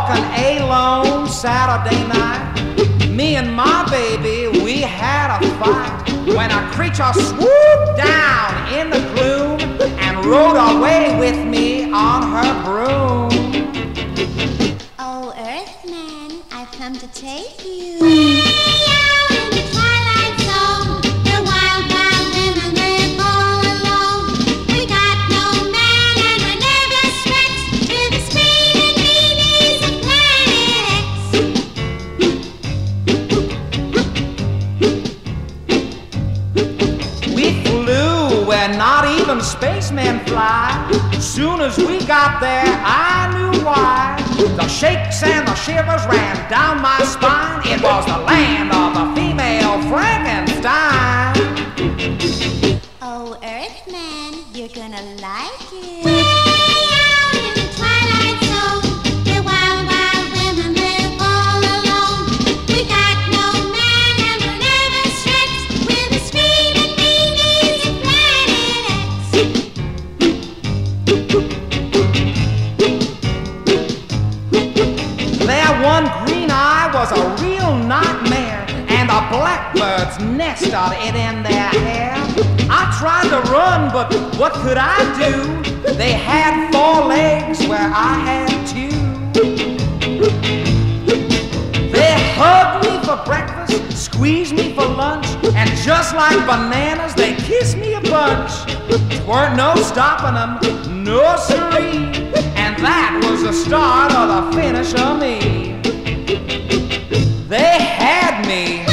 walking alone Saturday night. Me and my baby, we had a fight when a creature swooped down in the gloom and rode away with me on her broom. Oh, Earthman, I've come to take spacemen fly. Soon as we got there, I knew why. The shakes and the shivers ran down my spine. It was the land nested it in their hair. I tried to run, but what could I do? They had four legs where I had two. They hugged me for breakfast, squeezed me for lunch, and just like bananas, they kissed me a bunch. Weren't no stopping them, no siree. And that was the start of the finish of me. They had me.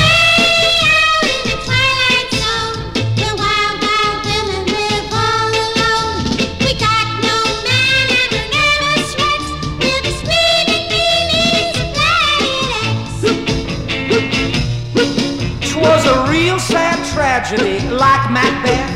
Tragedy, like Macbeth.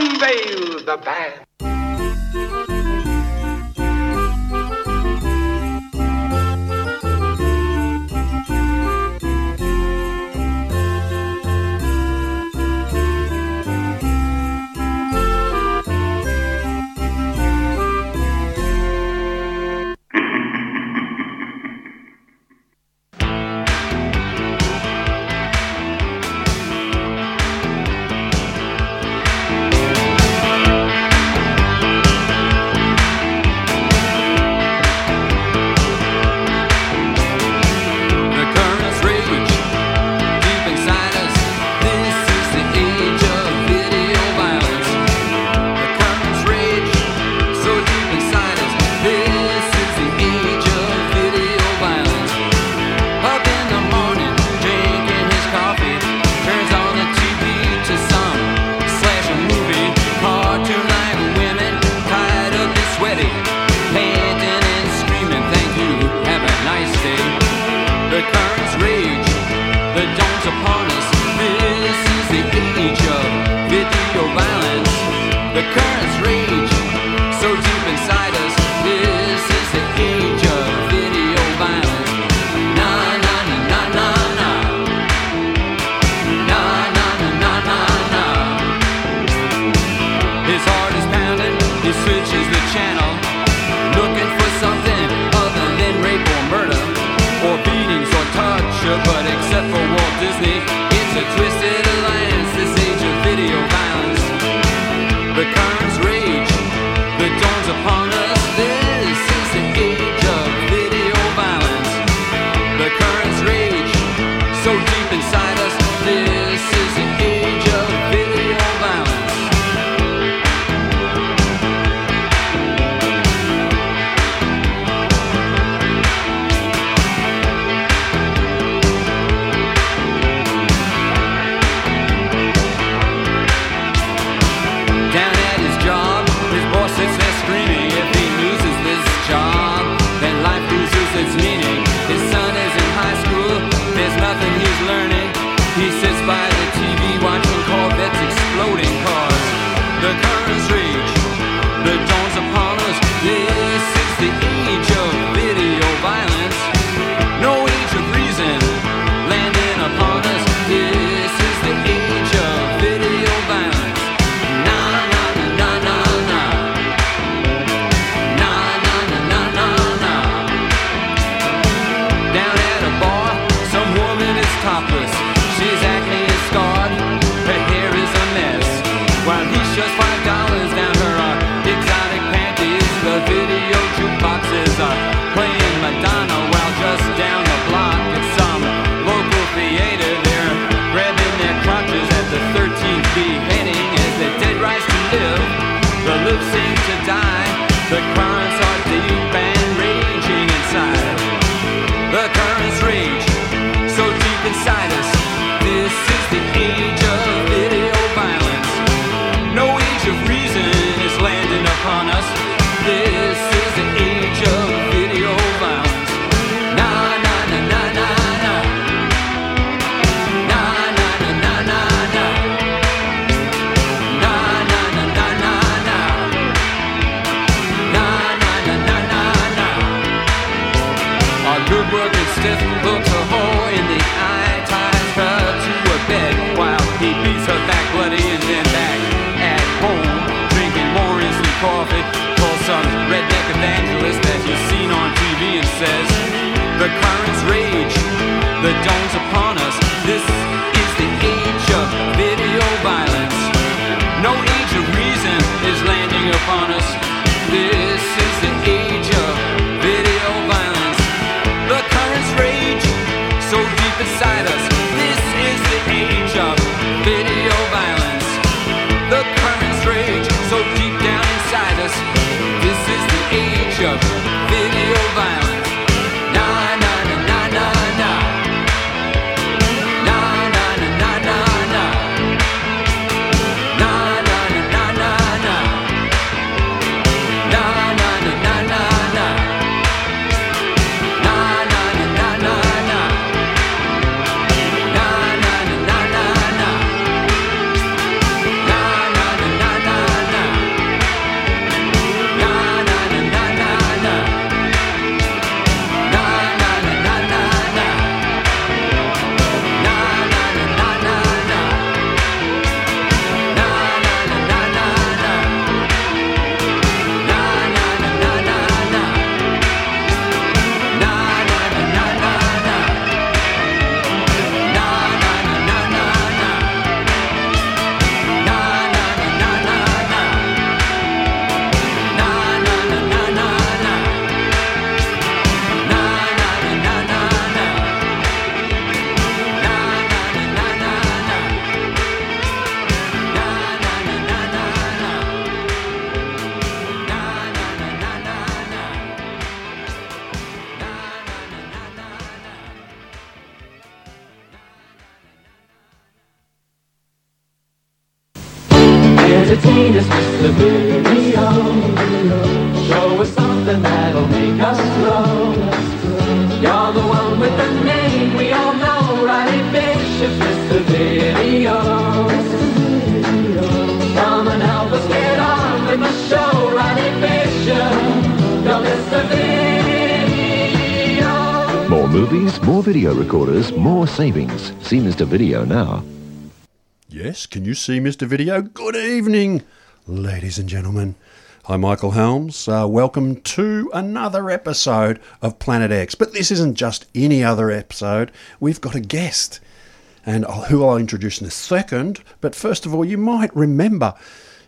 Unveil the band. See Mr. Video now. Yes, can you see Mr. Video? Good evening, ladies and gentlemen. I'm Michael Helms. Uh, welcome to another episode of Planet X. But this isn't just any other episode. We've got a guest, and who I'll introduce in a second. But first of all, you might remember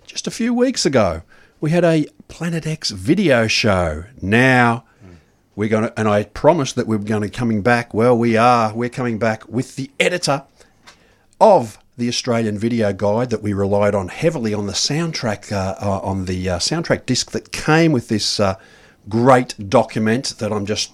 just a few weeks ago we had a Planet X video show. Now we're going to, and I promised that we're going to coming back. Well, we are. We're coming back with the editor of the Australian Video Guide that we relied on heavily on the soundtrack uh, uh, on the uh, soundtrack disc that came with this uh, great document that I'm just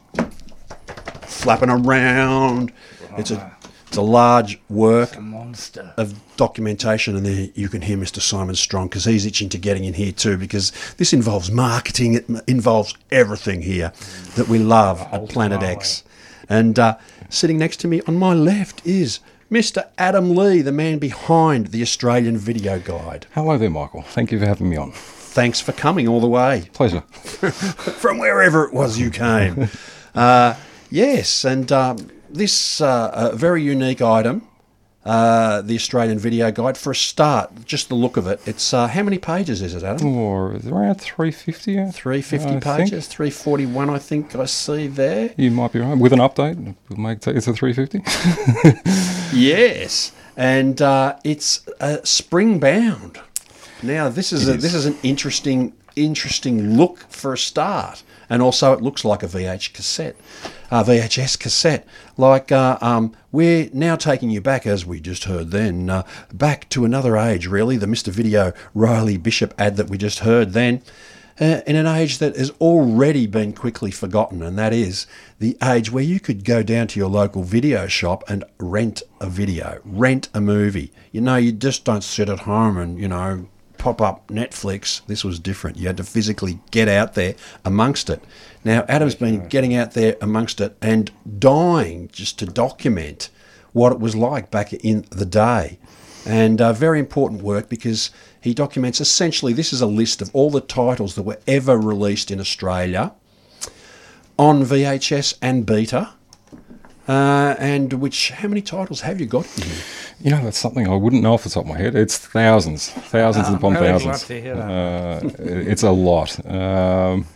flapping around. It's a it's a large work a monster. of documentation, and there you can hear Mr. Simon Strong because he's itching to getting in here too because this involves marketing. It involves everything here that we love at Planet X. And uh, sitting next to me on my left is Mr. Adam Lee, the man behind the Australian Video Guide. Hello there, Michael. Thank you for having me on. Thanks for coming all the way Pleasure. from wherever it was you came. uh, yes, and um, this uh, very unique item, uh, the Australian Video Guide. For a start, just the look of it. It's uh, how many pages is it, Adam? Or is it around 350? Three fifty I think. pages, three forty one. I think I see there. You might be right. With an update, we'll make it to 350. Yes, and uh, it's uh, spring bound. Now this is a, is. this is an interesting interesting look for a start, and also it looks like a VH cassette, uh, VHS cassette. Like uh, um, we're now taking you back, as we just heard then, uh, back to another age. Really, the Mr. Video Riley Bishop ad that we just heard then. Uh, in an age that has already been quickly forgotten, and that is the age where you could go down to your local video shop and rent a video, rent a movie. You know, you just don't sit at home and, you know, pop up Netflix. This was different. You had to physically get out there amongst it. Now, Adam's been getting out there amongst it and dying just to document what it was like back in the day. And uh, very important work because he documents essentially this is a list of all the titles that were ever released in Australia on VHS and beta. Uh, and which, how many titles have you got here? you know, that's something I wouldn't know off the top of my head. It's thousands, thousands upon I would love thousands. to hear that. Uh, it's a lot. Um,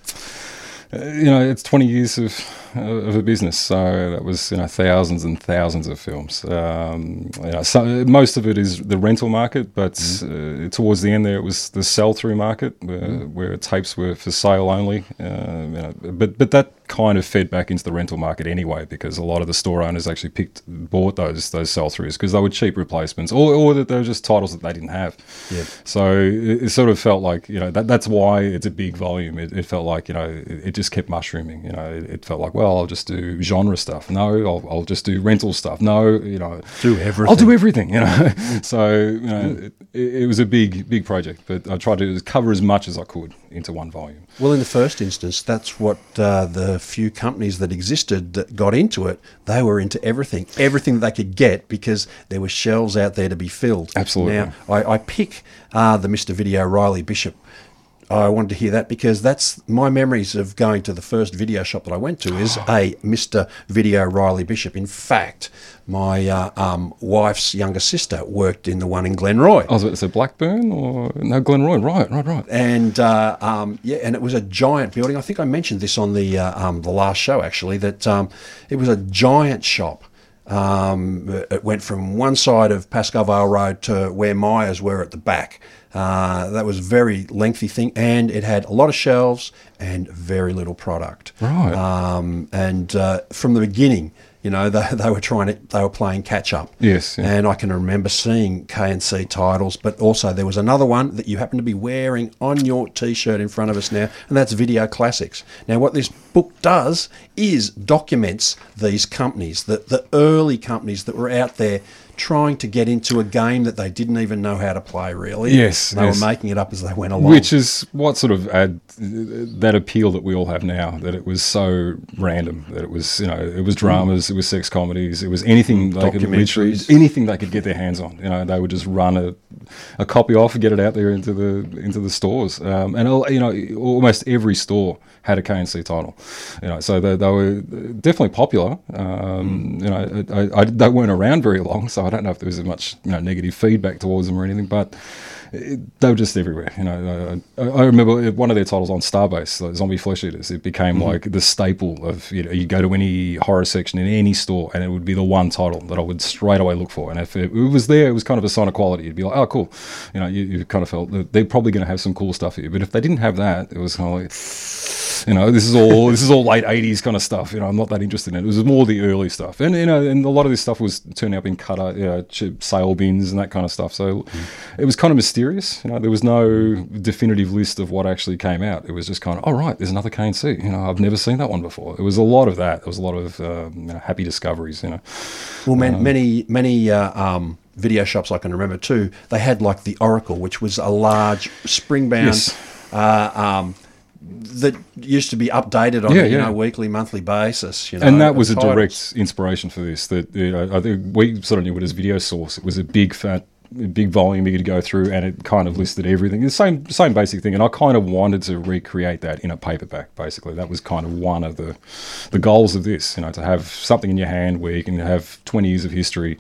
Uh, you know, it's 20 years of, of a business, so that was you know thousands and thousands of films. Um, you know, so most of it is the rental market, but uh, towards the end there it was the sell-through market, where, where tapes were for sale only. Uh, you know, but but that kind of fed back into the rental market anyway, because a lot of the store owners actually picked bought those those sell-throughs because they were cheap replacements, or or that they were just titles that they didn't have. Yep. So it, it sort of felt like you know that that's why it's a big volume. It, it felt like you know it, it just kept mushrooming. You know, it, it felt like well, I'll just do genre stuff. No, I'll, I'll just do rental stuff. No, you know, Do everything. I'll do everything. You know, so you know it, it was a big big project, but I tried to cover as much as I could into one volume. Well, in the first instance, that's what uh, the few companies that existed that got into it. They were into everything, everything that they could get because there were shelves out there to be filled. Absolutely. Now, I, I pick uh, the Mr. Video Riley Bishop. I wanted to hear that because that's my memories of going to the first video shop that I went to is a Mr. Video Riley Bishop. In fact, my uh, um, wife's younger sister worked in the one in Glenroy. I was about to say Blackburn or no Glenroy. Right, right, right. and uh, um, yeah, and it was a giant building. I think I mentioned this on the uh, um, the last show actually that um, it was a giant shop. Um, it went from one side of Pascoe Vale Road to where Myers were at the back. Uh, that was a very lengthy thing, and it had a lot of shelves and very little product. Right. Um, and uh, from the beginning, you know, they, they were trying to, they were playing catch up. Yes, yeah. And I can remember seeing KNC titles, but also there was another one that you happen to be wearing on your T-shirt in front of us now, and that's Video Classics. Now, what this book does is documents these companies, the the early companies that were out there trying to get into a game that they didn't even know how to play. Really, Yes, they yes. were making it up as they went along. Which is what sort of add that appeal that we all have now. That it was so random. That it was you know it was dramas, it was sex comedies, it was anything they could literally anything they could get their hands on. You know they would just run a, a copy off and get it out there into the into the stores. Um, and you know almost every store had a KNC title. You know so they, they were definitely popular. Um, You know I, I, they weren't around very long, so I don't know if there was as much you know negative feedback towards them or anything, but it, they were just everywhere. You know, I, I remember one of their titles on Starbase, like Zombie Flesh Eaters. It became Mm-hmm. like the staple of you know, you go to any horror section in any store, and it would be the one title that I would straight away look for. And if it, it was there, it was kind of a sign of quality. You'd be like, oh, cool. You know, you, you kind of felt that they're probably going to have some cool stuff here. But if they didn't have that, it was kind of like you know, this is all this is all late '80s kind of stuff. You know, I'm not that interested in it. It was more the early stuff, and you know, and a lot of this stuff was turning up in cutter, you know, sale bins and that kind of stuff. So it was kind of mysterious. You know, there was no definitive list of what actually came out. It was just kind of, oh right, there's another KNC. You know, I've never seen that one before. It was a lot of that. There was a lot of um, you know, happy discoveries. You know, Well, man, many many uh, um, video shops I can remember too. They had like the Oracle, which was a large spring bound Yes. uh, um, that used to be updated on Yeah, a you yeah. know weekly, monthly basis. You know, and that was a titles. direct inspiration for this. That you know, I think we sort of knew it as video source. It was a big fat, big volume you could go through, and it kind of listed everything. The same same basic thing. And I kind of wanted to recreate that in a paperback. Basically, that was kind of one of the the goals of this. You know, to have something in your hand where you can have twenty years of history.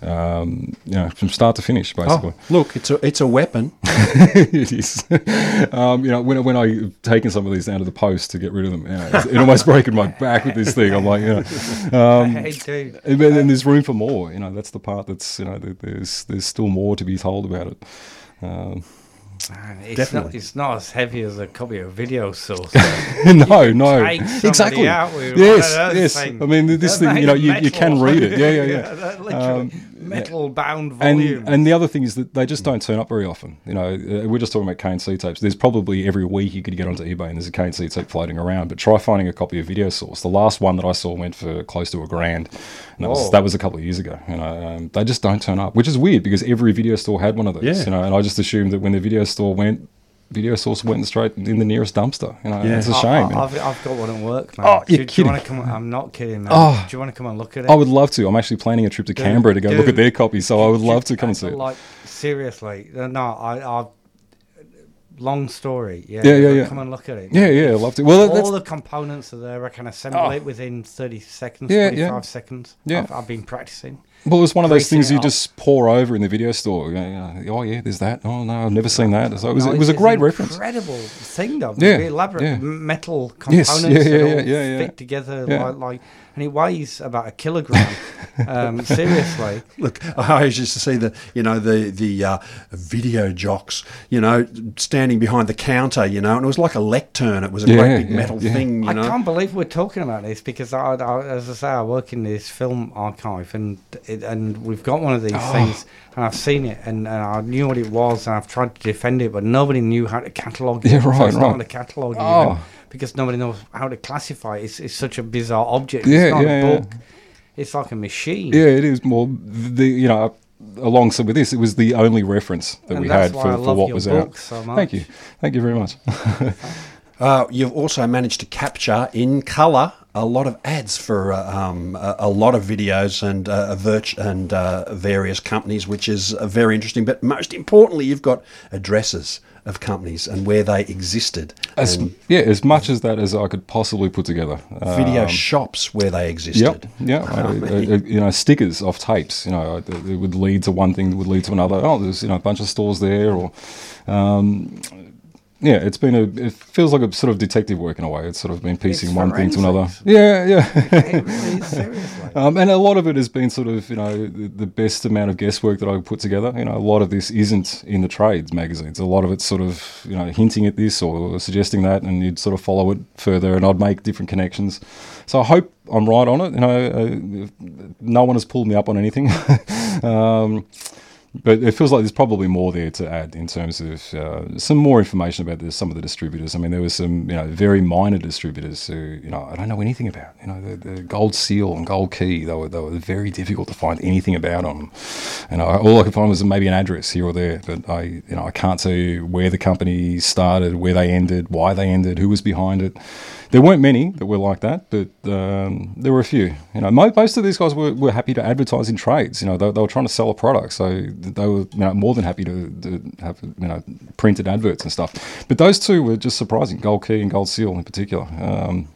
Um, you know, from start to finish, basically. Oh, look, it's a it's a weapon. it is. um, you know, when, when I've taken some of these down to the post to get rid of them, you know, it's, it almost broken my back with this thing. I'm like, you know, um, Hey, dude. and then there's room for more. You know, that's the part that's you know, there's there's still more to be told about it. Um, Man, it's Definitely. not. It's not as heavy as a copy of video source. no, no, exactly. Yes, yes. things. I mean, this thing, you know, you, you can read it. Yeah, yeah, yeah. they're Um, metal bound and volume. and the other thing is that they just don't turn up very often. You know, uh, we're just talking about KNC tapes. There's probably every week you could get onto eBay and there's a KNC tape floating around. But try finding a copy of Video Source. The last one that I saw went for close to a grand. And that was that was a couple of years ago. You know, um, they just don't turn up, which is weird because every video store had one of those. Yeah. You know, and I just assumed that when the video store went. Video source went straight in the nearest dumpster. You know, Yeah. it's a shame. I, have I've got one at work, man. Oh, you're do you want kidding. come? I'm not kidding, man. Oh. do you want to come and look at it? I would love to. I'm actually planning a trip to Canberra to go look at their copy, so I would love to come and see it. Like seriously, no, I, I. Long story, yeah. Yeah, yeah, yeah. Come and look at it. Yeah, yeah, I'd love to. Well, all the components are there. I can assemble Oh. it within 30 seconds, Yeah, 45 yeah. seconds. Yeah. I've, I've been practicing. Well, it's one of those things you just pour over in the video store. You know, oh yeah, there's that. Oh no, I've never seen that. So it was, No, it was a great reference. Incredible thing, though. Yeah, elaborate yeah. metal Yes, components yeah, yeah, that all yeah, yeah, yeah. fit together Yeah. like, like, and it weighs about a kilogram. um, seriously, Look, I always used to see the, you know, the the uh, video jocks, you know, standing behind the counter, you know, and it was like a lectern. It was a Yeah, great big yeah, metal yeah. thing, you I know. can't believe we're talking about this because, I, I, as I say, I work in this film archive, and it, and we've got one of these Oh. things, and I've seen it, and, and I knew what it was, and I've tried to defend it, but nobody knew how to catalogue it. Yeah, so right, it's not right. on the catalogue Oh. even because nobody knows how to classify it. It's, it's such a bizarre object. Yeah, it's not yeah, a yeah. It's like a machine. Yeah, it is more the you know alongside with this, it was the only reference that And we had for, for what was out. so Thank you, thank you very much. Uh, you've also managed to capture in colour a lot of ads for uh, um, a, a lot of videos and uh, virt- and uh, various companies, which is uh, very interesting. But most importantly, you've got addresses of companies and where they existed, As, and yeah, as much as that as I could possibly put together. video Um, shops where they existed. Yep. Yeah. I uh, uh, uh, you know, stickers off tapes. You know, it it would lead to one thing, that would lead to another. Oh, there's you know a bunch of stores there, or um, yeah, it's been a. It feels like a sort of detective work in a way. It's sort of been piecing It's one thing to another. Yeah, yeah. Really seriously. Um, and a lot of it has been sort of, you know, the, the best amount of guesswork that I put together. You know, a lot of this isn't in the trades magazines. A lot of it's sort of, you know, hinting at this or suggesting that, and you'd sort of follow it further, and I'd make different connections. So I hope I'm right on it. You know, uh, no one has pulled me up on anything. um, but it feels like there's probably more there to add in terms of uh, some more information about the, some of the distributors. I mean, there were some you know very minor distributors who you know I don't know anything about. You know, the, the Gold Seal and Gold Key they were they were very difficult to find anything about them. And I, all I could find was maybe an address here or there, but I you know I can't tell you where the company started, where they ended, why they ended, who was behind it. There weren't many that were like that, but um, there were a few. You know, most of these guys were, were happy to advertise in trades. You know, they, they were trying to sell a product, so they were you know, more than happy to, to have you know printed adverts and stuff. But those two were just surprising. Gold Key and Gold Seal in particular. Um,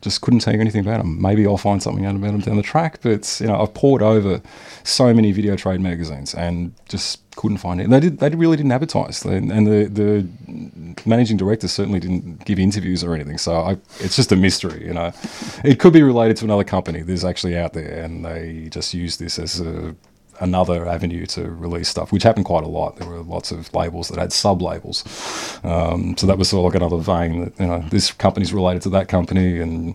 just couldn't tell you anything about them. Maybe I'll find something out about them down the track, but you know, I've poured over so many video trade magazines and just couldn't find it. They did. They really didn't advertise, and the the managing director certainly didn't give interviews or anything. So I, it's just a mystery. You know, it could be related to another company that's actually out there, and they just use this as a another avenue to release stuff, which happened quite a lot. There were lots of labels that had sub labels, um, so that was sort of like another vein that you know this company's related to that company, and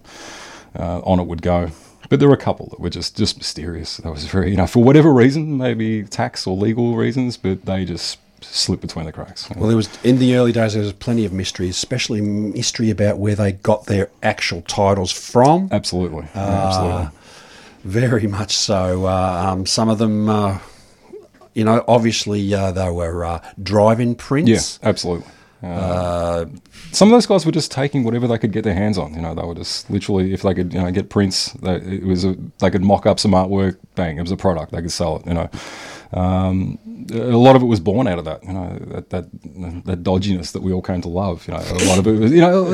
uh, on it would go. But there were a couple that were just just mysterious. That was very you know for whatever reason, maybe tax or legal reasons, but they just slipped between the cracks. Well, there was in the early days. There was plenty of mystery, especially mystery about where they got their actual titles from. absolutely, Uh, absolutely. Very much so. Uh, um, some of them, uh, you know, obviously uh, they were uh, drive-in prints. Yes, absolutely. Uh, some of those guys were just taking whatever they could get their hands on. You know, they were just literally, if they could, you know, get prints, they, it was a, they could mock up some artwork. Bang, it was a product. They could sell it. You know, um, a lot of it was born out of that. You know, that, that that dodginess that we all came to love. You know, a lot of it was, you know,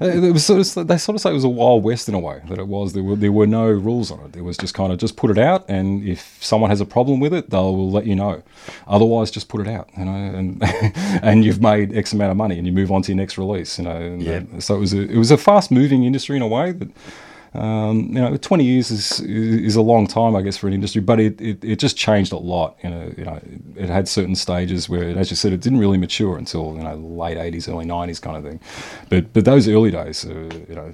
it was sort of they sort of say it was a wild west in a way that it was. There were there were no rules on it. It was just kind of just put it out, and if someone has a problem with it, they'll let you know. Otherwise, just put it out. You know, and and you've made X amount of money, and you move on to your next release. You know, and Yeah. that- so it was a it was a fast moving industry in a way that. Um, you know, 20 years is is a long time, I guess, for an industry, but it, it, it just changed a lot. You know, you know, it had certain stages where, as you said, it didn't really mature until you know late 80s, early 90s kind of thing. But but those early days, uh, you know,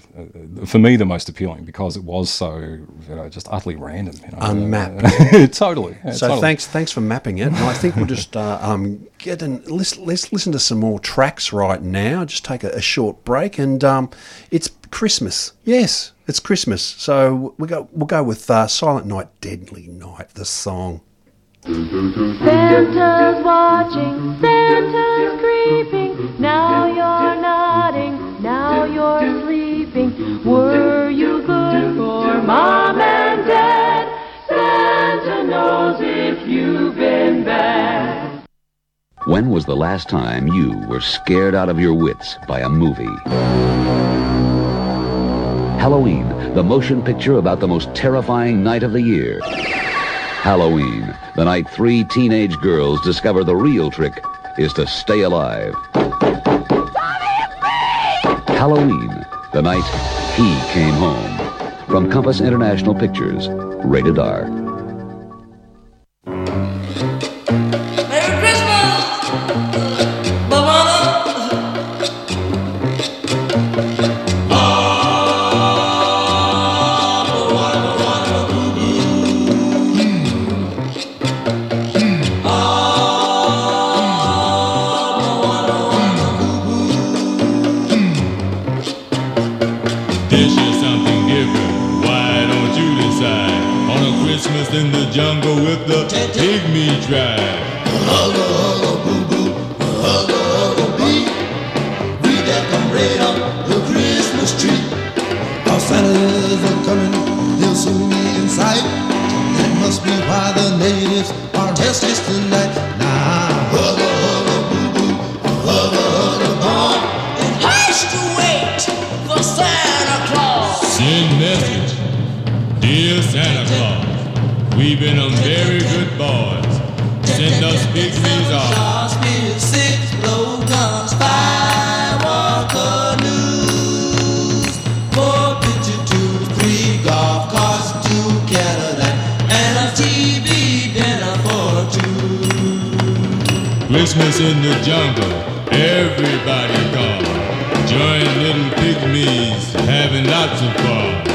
uh, for me the most appealing because it was so you know just utterly random, you know, Unmapped. totally. yeah, So totally. thanks, thanks for mapping it. And I think we'll just uh, um, get and let's let's listen to some more tracks right now. Just take a, a short break, and um, it's Christmas. Yes, it's Christmas. So we go we'll go with uh, Silent Night, Deadly Night, the song. Santa's watching, Santa's creeping. Now you're nodding, now you're sleeping. Were you good for mom and dad? Santa knows if you've been bad. When was the last time you were scared out of your wits by a movie? Halloween, the motion picture about the most terrifying night of the year. Halloween, the night three teenage girls discover the real trick is to stay alive. Tommy, Halloween, the night he came home. From Compass International Pictures, rated R. Send message. Dear Santa Claus, we've been a very good boys. Send us pygmies off. Claus is six blow guns, five walker news, four picture tubes, three golf carts, two Cadillac, and a TV dinner for two. Christmas in the jungle, everybody come. Join little pygmies, having lots of fun.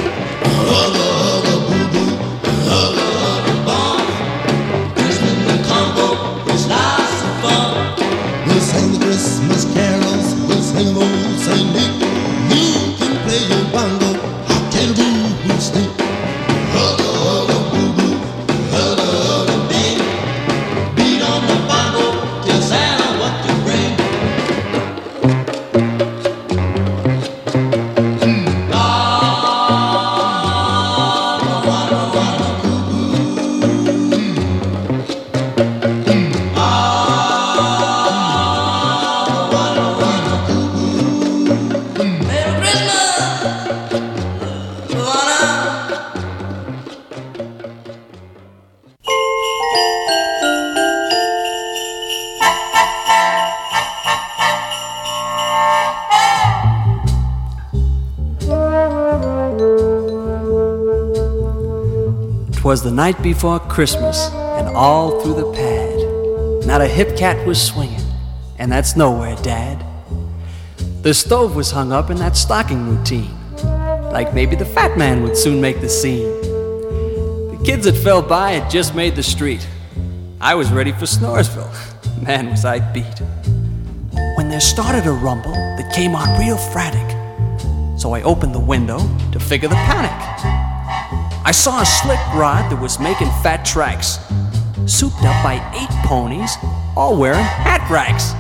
Night before Christmas, and all through the pad, not a hip cat was swinging, and that's nowhere, Dad. The stove was hung up in that stocking routine, like maybe the fat man would soon make the scene. The kids that fell by had just made the street. I was ready for Snoresville. Man, was I beat. When there started a rumble that came on real frantic, so I opened the window to figure the panic. I saw a slick rod that was making fat tracks, souped up by eight ponies, all wearing hat racks.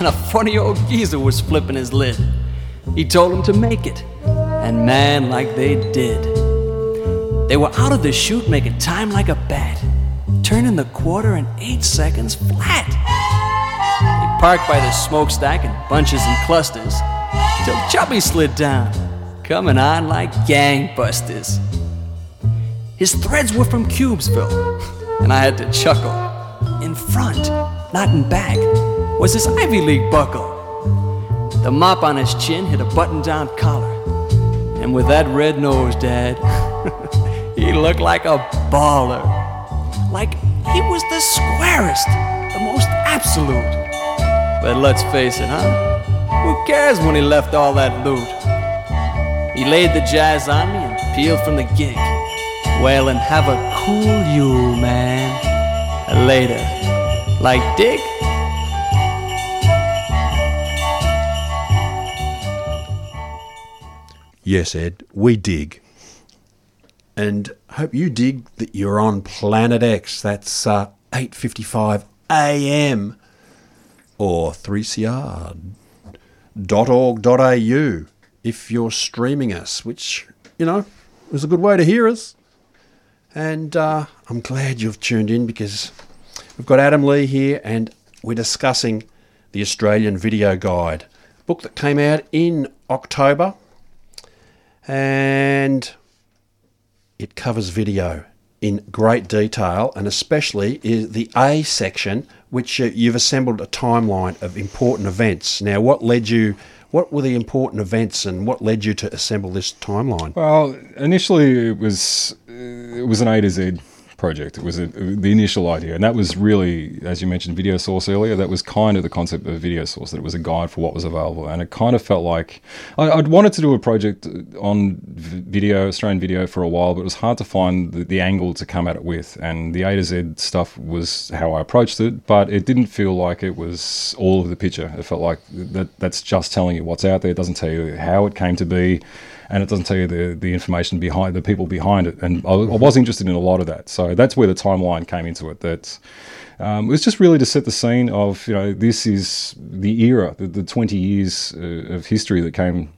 And a funny old geezer was flipping his lid. He told to make it, and man, like they did. They were out of the chute making time like a bat, turning the quarter in eight seconds flat. They parked by the smokestack in bunches and clusters till Chubby slid down, coming on like gangbusters. His threads were from Cubesville, and I had to chuckle. In front, not in back, was his Ivy League buckle. The mop on his chin hit a button down collar, and with that red nose, Dad, he looked like a baller. Like he was the squarest, the most absolute. But let's face it, huh? Who cares when he left all that loot? He laid the jazz on me and peeled from the gig. Well, and have a cool you, man. Later. Like Dick? Yes, Ed, we dig. And hope you dig that you're on Planet X. That's uh, 8.55 a.m. or 3cr.org.au if you're streaming us, which, you know, is a good way to hear us. And uh, I'm glad you've tuned in because we've got Adam Lee here and we're discussing the Australian Video Guide, book that came out in October and it covers video in great detail, and especially is the A section, which uh, you've assembled a timeline of important events. Now, what led you? What were the important events, and what led you to assemble this timeline? Well, initially it was it was an A to Z project. It was a, the initial idea, and that was really, as you mentioned, Video Source earlier. That was kind of the concept of Video Source. That it was a guide for what was available, and it kind of felt like I, I'd wanted to do a project on video, Australian video, for a while, but it was hard to find the, the angle to come at it with. And the A to Z stuff was how I approached it, but it didn't feel like it was all of the picture. It felt like that that's just telling you what's out there. It doesn't tell you how it came to be and it doesn't tell you the, the information behind the people behind it. And I, I was interested in a lot of that. So that's where the timeline came into it. That um, it was just really to set the scene of, you know, this is the era, the, the 20 years uh, of history that came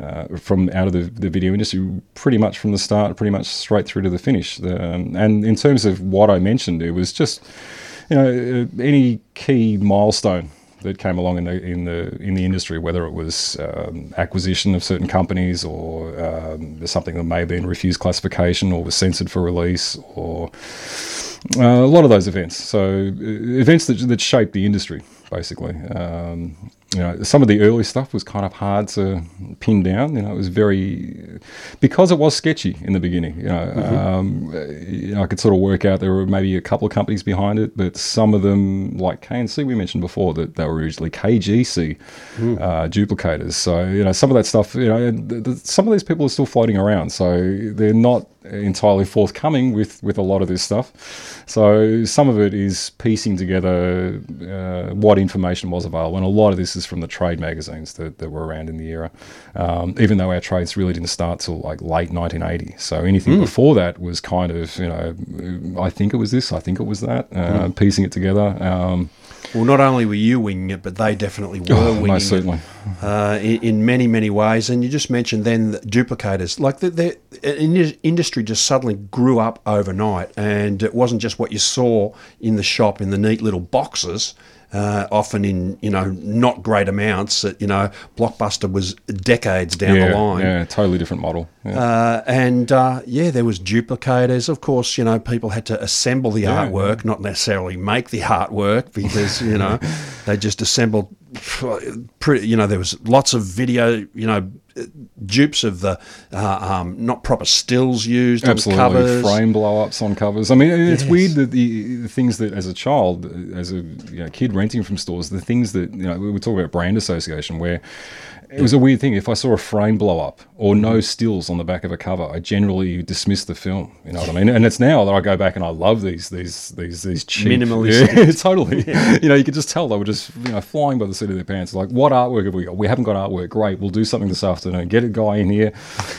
uh, from out of the, the video industry, pretty much from the start, pretty much straight through to the finish. The, um, and in terms of what I mentioned, it was just, you know, uh, any key milestone that came along in the in the in the industry, whether it was um, acquisition of certain companies or um, something that may have been refused classification or was censored for release, or uh, a lot of those events. So uh, events that that shaped the industry, basically. Um, you know, some of the early stuff was kind of hard to pin down. You know, it was very because it was sketchy in the beginning. You know, Mhm. um, you know, I could sort of work out there were maybe a couple of companies behind it, but some of them, like KNC, we mentioned before that they were originally KGC Mm. uh, duplicators. So you know, some of that stuff. You know, th- th- some of these people are still floating around, so they're not entirely forthcoming with with a lot of this stuff. So some of it is piecing together uh, what information was available, and a lot of this from the trade magazines that, that were around in the era. Um, even though our trades really didn't start till like late 1980, so anything Mm. before that was kind of you know, I think it was this, I think it was that, uh, Mm. piecing it together. Um, Well, not only were you winging it, but they definitely were Oh, winging most it, certainly. uh, in, in many, many ways. And you just mentioned then the duplicators. Like the, the industry just suddenly grew up overnight, and it wasn't just what you saw in the shop in the neat little boxes. Uh, often in you know not great amounts. That you know Blockbuster was decades down yeah, the line. yeah, totally different model. Yeah. Uh, and uh, yeah, there was duplicators. Of course, you know, people had to assemble the Yeah, artwork, not necessarily make the artwork, because you know they just assembled. Pretty, you know, there was lots of video. You know, dupes of the uh, um, not proper stills used Absolutely, on covers. frame blow-ups on covers. I mean, it's Yes. weird that the, the things that, as a child, as a you know, kid renting from stores, the things that you know, we talk about brand association, where it was a weird thing. If I saw a frame blow up or no stills on the back of a cover, I generally dismiss the film. You know what I mean? And it's now that I go back and I love these these these these cheap, Minimalistic. Yeah, totally. You know, you could just tell they were just you know flying by the seat of their pants. Like, what artwork have we got? We haven't got artwork. Great, we'll do something this afternoon. Get a guy in here.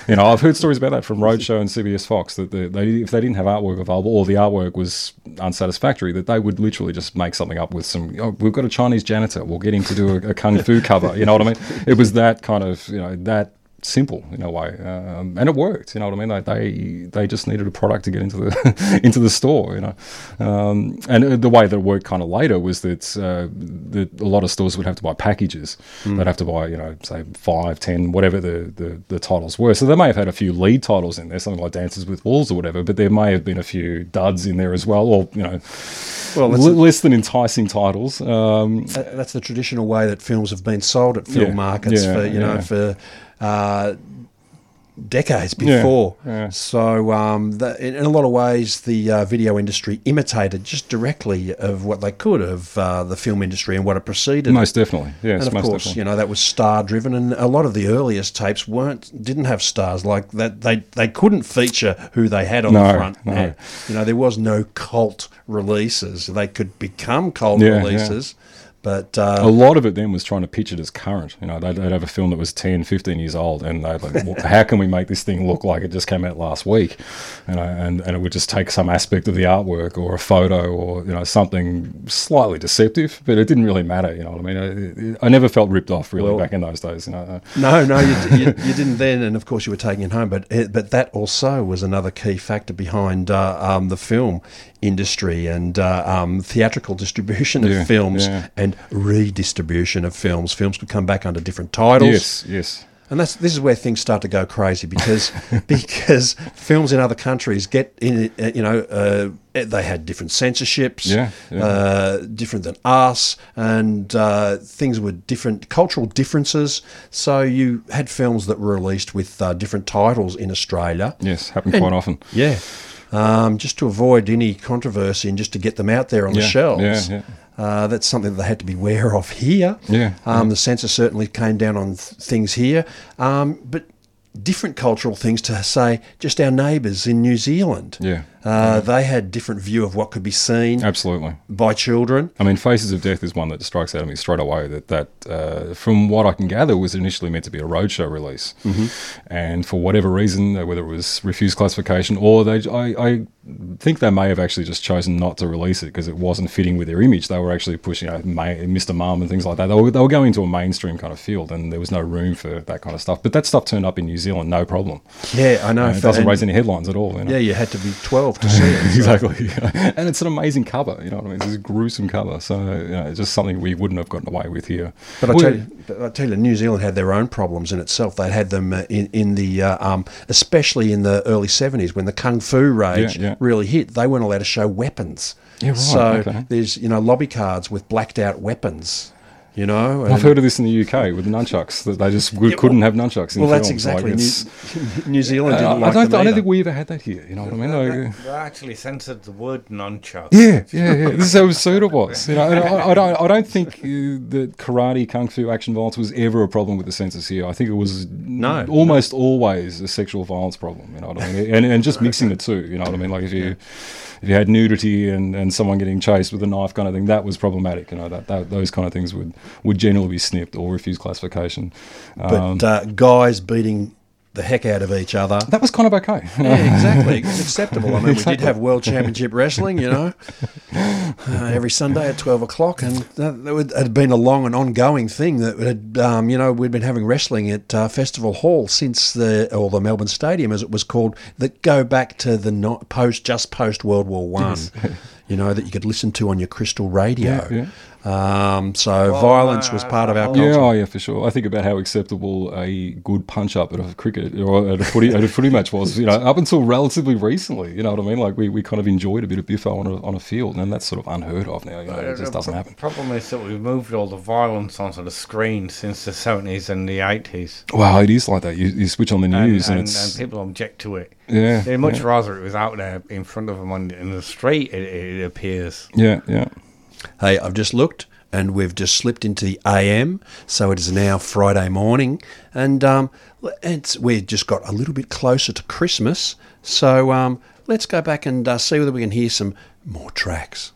You know, I've heard stories about that from Roadshow and CBS Fox that the, they if they didn't have artwork available or the artwork was unsatisfactory, that they would literally just make something up with some. Oh, we've got a Chinese janitor. We'll get him to do a, a kung fu cover. You know what I mean? It was that kind of you know that simple in a way, um, and it worked. You know what I mean? Like they they just needed a product to get into the into the store. You know, um, and uh, the way that it worked kind of later was that uh, that a lot of stores would have to buy packages. Mm. They'd have to buy you know say five, ten, whatever the, the the titles were. So they may have had a few lead titles in there, something like Dances with Wolves or whatever. But there may have been a few duds in there as well, or you know, Well, that's l- a- less than enticing titles. Um, That's the traditional way that films have been sold at film Yeah, markets yeah, for you know yeah. for uh, decades before. yeah. So um, that, in, in a lot of ways, the uh, video industry imitated just directly of what they could of uh, the film industry and what it preceded. Most definitely, yes, and of course, definitely. you know that was star driven, and a lot of the earliest tapes weren't didn't have stars like that. They they couldn't feature who they had on the front. no. And, you know, there was no cult releases. They could become cult Yeah, yeah. releases. But uh, a lot of it then was trying to pitch it as current. You know, they'd, they'd have a film that was 10, 15 years old, and they'd like, well, how can we make this thing look like it just came out last week? You know, and, and it would just take some aspect of the artwork or a photo or, you know, something slightly deceptive, but it didn't really matter. You know what I mean? I, I never felt ripped off really Well- back in those days. You know, No, no, you, you, you didn't then, and of course you were taking it home. But it, but that also was another key factor behind uh, um, the film industry and uh, um, theatrical distribution of Yeah, films yeah. and redistribution of films. Films could come back under different titles. Yes, yes. And that's this is where things start to go crazy because because films in other countries get in uh, you know uh, they had different censorships Yeah, yeah. Uh, different than us and uh, things were different cultural differences so you had films that were released with uh, different titles in Australia Yes, happened And- quite often. yeah um, just to avoid any controversy and just to get them out there on the shelves yeah, yeah. Uh, that's something that they had to be aware of here. Yeah, Um, yeah. The censor certainly came down on th- things here, um, but different cultural things to say. Just our neighbours in New Zealand. Yeah. Uh, They had different view of what could be seen Absolutely. by children. I mean, Faces of Death is one that strikes out at me straight away. That that, uh, from what I can gather, was initially meant to be a roadshow release, Mhm. and for whatever reason, uh, whether it was refused classification or they, I, I think they may have actually just chosen not to release it because it wasn't fitting with their image. They were actually pushing out Ma- Mr. Mum and things like that. They were, they were going into a mainstream kind of field, and there was no room for that kind of stuff. But that stuff turned up in New Zealand, no problem. Yeah, I know. It doesn't raise any headlines at all. You know? Yeah, you had to be 12 to see it. exactly. and it's an amazing cover, you know what I mean? It's a gruesome cover. So, you know, it's just something we wouldn't have gotten away with here. But I tell you, but I tell you, New Zealand had their own problems in itself. They'd had them uh, in in the, uh, um, especially in the early seventies when the kung fu rage Yeah, yeah. really hit. They weren't allowed to show weapons. Yeah, right, So okay. there's you know lobby cards with blacked out weapons. You know, I've heard of this in the UK with the nunchucks, that they just Yeah, couldn't well- have nunchucks in well, that's films. Like, exactly New- New Zealand I- didn't I, like don't, them I don't think we ever had that here, you know what I mean? Like, They actually censored the word nunchuck. Yeah, yeah, yeah. This is how absurd it was. You know, I, I don't, I don't think uh, that karate, kung fu, action violence was ever a problem with the censors here. I think it was No, almost always a sexual violence problem. You know what I mean? And, and just mixing the two. You know what I mean? Like if you if you had nudity and, and someone getting chased with a knife, kind of thing, that was problematic. You know, that, that those kind of things would would generally be snipped or refused classification. Um, But uh, guys beating the heck out of each other. that was kind of okay. Yeah, exactly. It's acceptable. I mean, we did have World Championship Wrestling, you know, uh, every Sunday at 12 o'clock. And that, had been a long and ongoing thing that had, um, you know, we'd been having wrestling at uh, Festival Hall since the, or the Melbourne Stadium as it was called, that go back to the not, post, just post World War One. Yes. You know, that you could listen to on your crystal radio. Yeah, Um, so violence was part of our culture. Yeah, oh yeah, for sure. I think about how acceptable a good punch up at a cricket or at a footy at a footy match was. You know, up until relatively recently. You know what I mean? Like we, we kind of enjoyed a bit of biffo on a, on a field, and that's sort of unheard of now. You know, it just doesn't happen. The problem is that we've moved all the violence onto the screen since the 70s and the 80s. Wow, it is like that. You, you switch on the news, and, and, it's and people object to it. Yeah, They'd much yeah. rather it was out there in front of them on, in the street, it, it appears. yeah, yeah. Hey, I've just looked and we've just slipped into the AM, so it is now Friday morning, and um, it's we've just got a little bit closer to Christmas. So um, let's go back and uh, see whether we can hear some more tracks.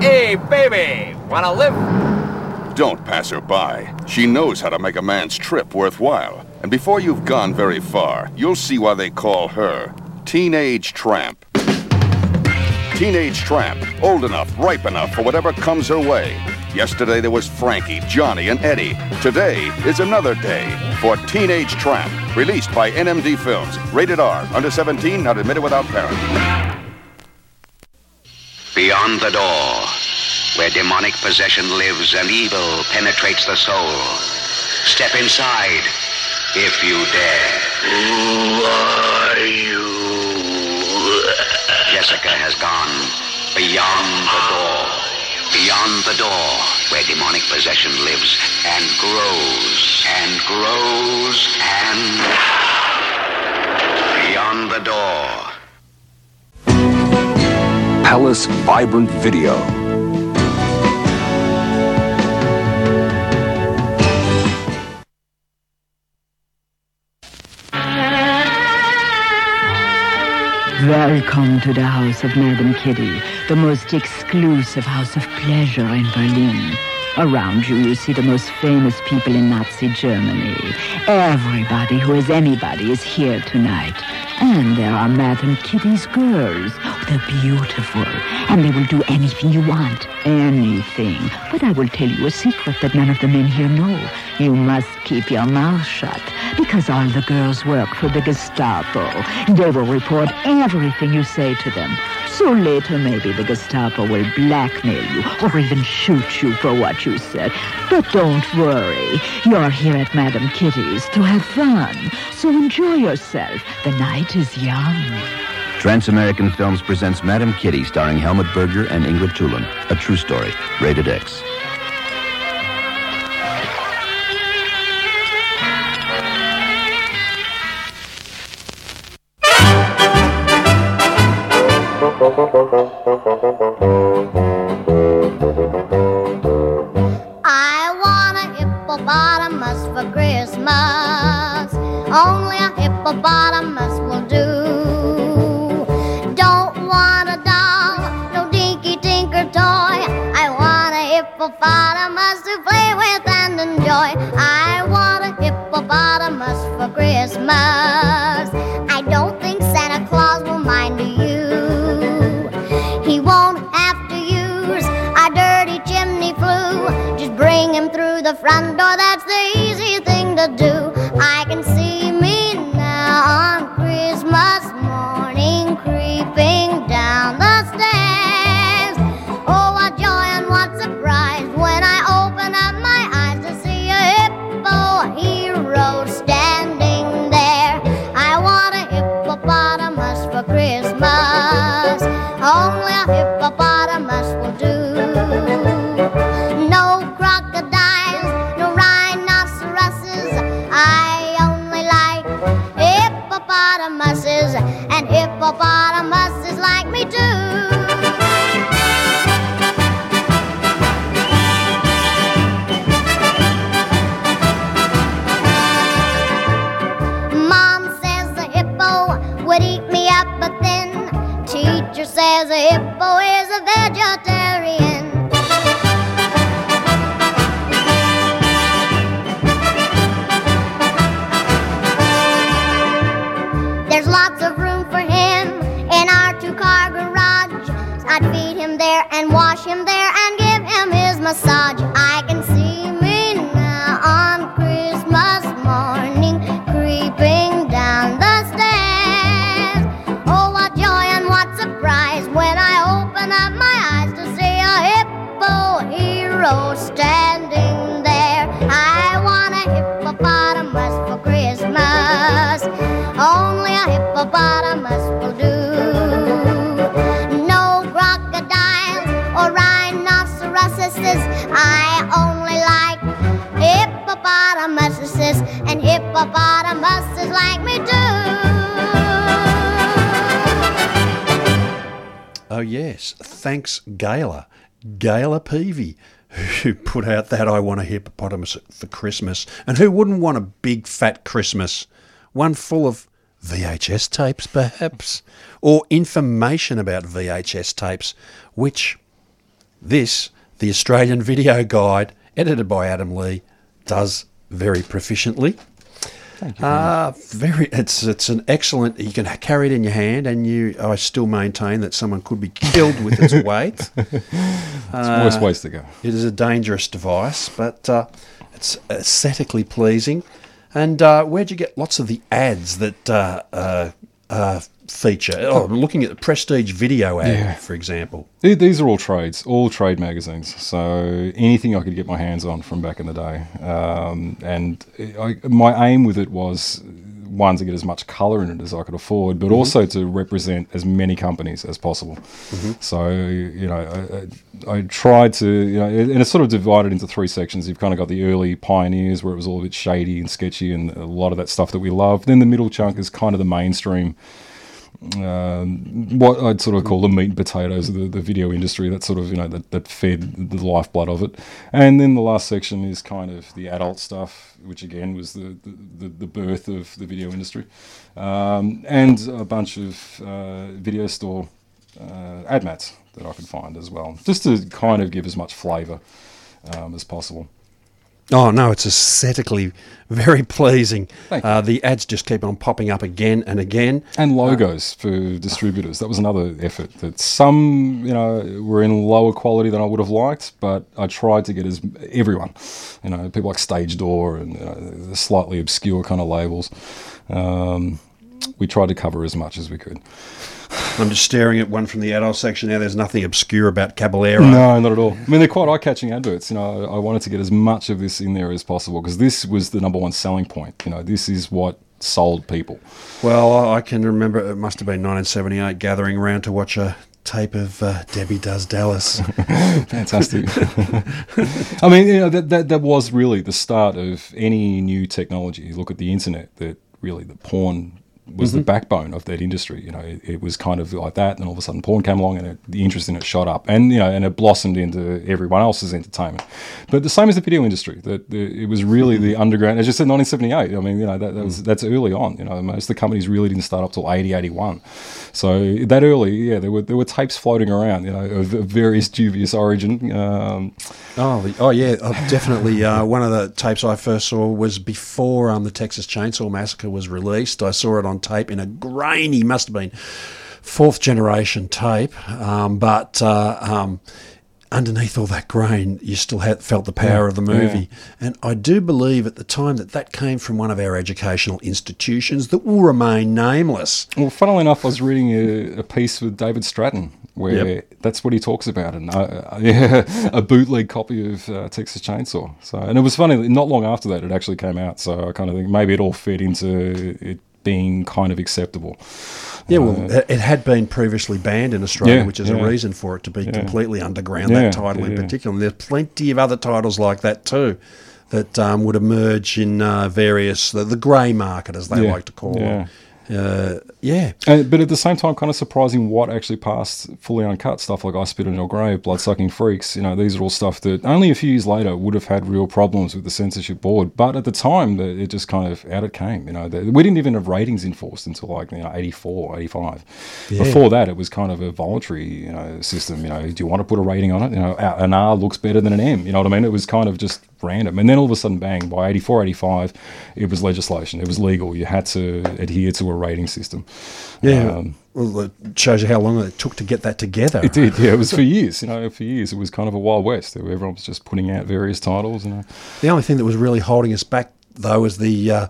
Hey, baby, wanna live? Don't pass her by. She knows how to make a man's trip worthwhile. And before you've gone very far, you'll see why they call her Teenage Tramp. Teenage Tramp, old enough, ripe enough for whatever comes her way. Yesterday there was Frankie, Johnny, and Eddie. Today is another day for Teenage Tramp, released by NMD Films. Rated R, under 17, not admitted without parent. Beyond the door, where demonic possession lives and evil penetrates the soul. Step inside, if you dare. Who are ah. you? Jessica has gone beyond the door. Beyond the door, where demonic possession lives and grows and grows and beyond the door. Palace Vibrant Video. Welcome to the house of Madame Kitty, the most exclusive house of pleasure in Berlin. Around you, you see the most famous people in Nazi Germany. Everybody who is anybody is here tonight. And there are Madame Kitty's girls. They're beautiful, and they will do anything you want. Anything. But I will tell you a secret that none of the men here know. You must keep your mouth shut, because all the girls work for the Gestapo. They will report everything you say to them. So later, maybe the Gestapo will blackmail you or even shoot you for what you said. But don't worry. You're here at Madame Kitty's to have fun. So enjoy yourself. The night is young. Trans-American Films presents Madam Kitty, starring Helmut Berger and Ingrid Thulin. A true story. Rated X. I want a hippopotamus for Christmas. Only a hippopotamus hippopotamus will do. No crocodiles or rhinoceroses. I only like hippopotamuses, and hippopotamuses like me too. Oh, yes. Thanks, Gayla. Gayla Peevey, who put out that I Want a Hippopotamus for Christmas. And who wouldn't want a big fat Christmas? One full of VHS tapes, perhaps? Or information about VHS tapes, which this, the Australian Video Guide, edited by Adam Lee, does very proficiently. Thank you. Uh, very. It's it's an excellent. You can carry it in your hand, and you. I still maintain that someone could be killed with its weight. It's worst ways to go. It is a dangerous device, but uh, it's aesthetically pleasing. And uh, where'd you get lots of the ads that uh, uh, uh, feature? Oh, I'm looking at the Prestige video ad, Yeah. for example. These are all trades, all trade magazines. So anything I could get my hands on from back in the day. Um, and I, my aim with it was one to get as much color in it as I could afford, but Mhm. also to represent as many companies as possible. Mhm. So you know, I, I, I tried to you know, and it's sort of divided into three sections. You've kind of got the early pioneers where it was all a bit shady and sketchy, and a lot of that stuff that we love. Then the middle chunk is kind of the mainstream um, what I'd sort of call the meat and potatoes of the, the video industry. That sort of you know that, that fed the lifeblood of it. And then the last section is kind of the adult stuff, which again was the the, the, birth of the video industry, um, and a bunch of uh, video store uh, ad mats that I could find as well, just to kind of give as much flavour um, as possible. Oh no, it's aesthetically very pleasing. Uh, the ads just keep on popping up again and again. And logos for distributors. That was another effort. That some, you know, were in lower quality than I would have liked, but I tried to get as everyone, you know, people like Stage Door and you know, the slightly obscure kind of labels. Um, we tried to cover as much as we could. I'm just staring at one from the adult section now. There's nothing obscure about Caballero. No, not at all. I mean, they're quite eye-catching adverts. You know, I wanted to get as much of this in there as possible because this was the number one selling point. You know, this is what sold people. Well, I I can remember it must have been 1978, gathering around to watch a tape of uh, Debbie Does Dallas. Fantastic. I mean, you know, that, that that was really the start of any new technology. You look at the internet, that really the porn was the Mhm. backbone of that industry. You know, it, it was kind of like that, and all of a sudden, porn came along, and it, the interest in it shot up, and you know, and it blossomed into everyone else's entertainment. But the same as the video industry, that it was really the underground. As you said, 1978. I mean, you know, that, that was that's early on. You know, most of the companies really didn't start up till 80, 81. So that early, yeah, there were there were tapes floating around, you know, of, of various dubious origin. Um, Oh, the- oh yeah, oh, definitely. Uh, one of the tapes I first saw was before um, the Texas Chainsaw Massacre was released. I saw it on tape in a grainy, must have been fourth generation tape, um, but uh, um, underneath all that grain, you still had felt the power Yeah, of the movie. And I do believe at the time that that came from one of our educational institutions that will remain nameless. Well, funnily enough, I was reading a, a piece with David Stratton where Yep. that's what he talks about, and uh, yeah, a bootleg copy of uh, Texas Chainsaw. So, and it was funny. Not long after that, it actually came out. So I kind of think maybe it all fed into it being kind of acceptable. Yeah, well, Uh, it- had been previously banned in Australia, Yeah, which is yeah. a reason for it to be Yeah. completely underground. That title in particular, and there's plenty of other titles like that too, that um, would emerge in uh, various the, the grey market, as they like to call it. Uh, yeah, And, but at the same time, kind of surprising what actually passed fully uncut stuff like I Spit on Your Grave, Blood Sucking Freaks. You know, these are all stuff that only a few years later would have had real problems with the censorship board. But at the time, it just kind of out it came. You know, the, we didn't even have ratings enforced until like, you know, 84, 85. Yeah. Before that, it was kind of a voluntary, you know, system. You know, do you want to put a rating on it? You know, an R looks better than an M. You know what I mean? It was kind of just random. And then all of a sudden, bang, by 84, 85, it was legislation. It was legal. You had to adhere to a rating system. Yeah. Um, well, it shows you how long it took to get that together. it did, yeah. It was for years, you know. For years, it was kind of a wild west. Everyone was just putting out various titles, you know. The only thing that was really holding us back, though, was the uh,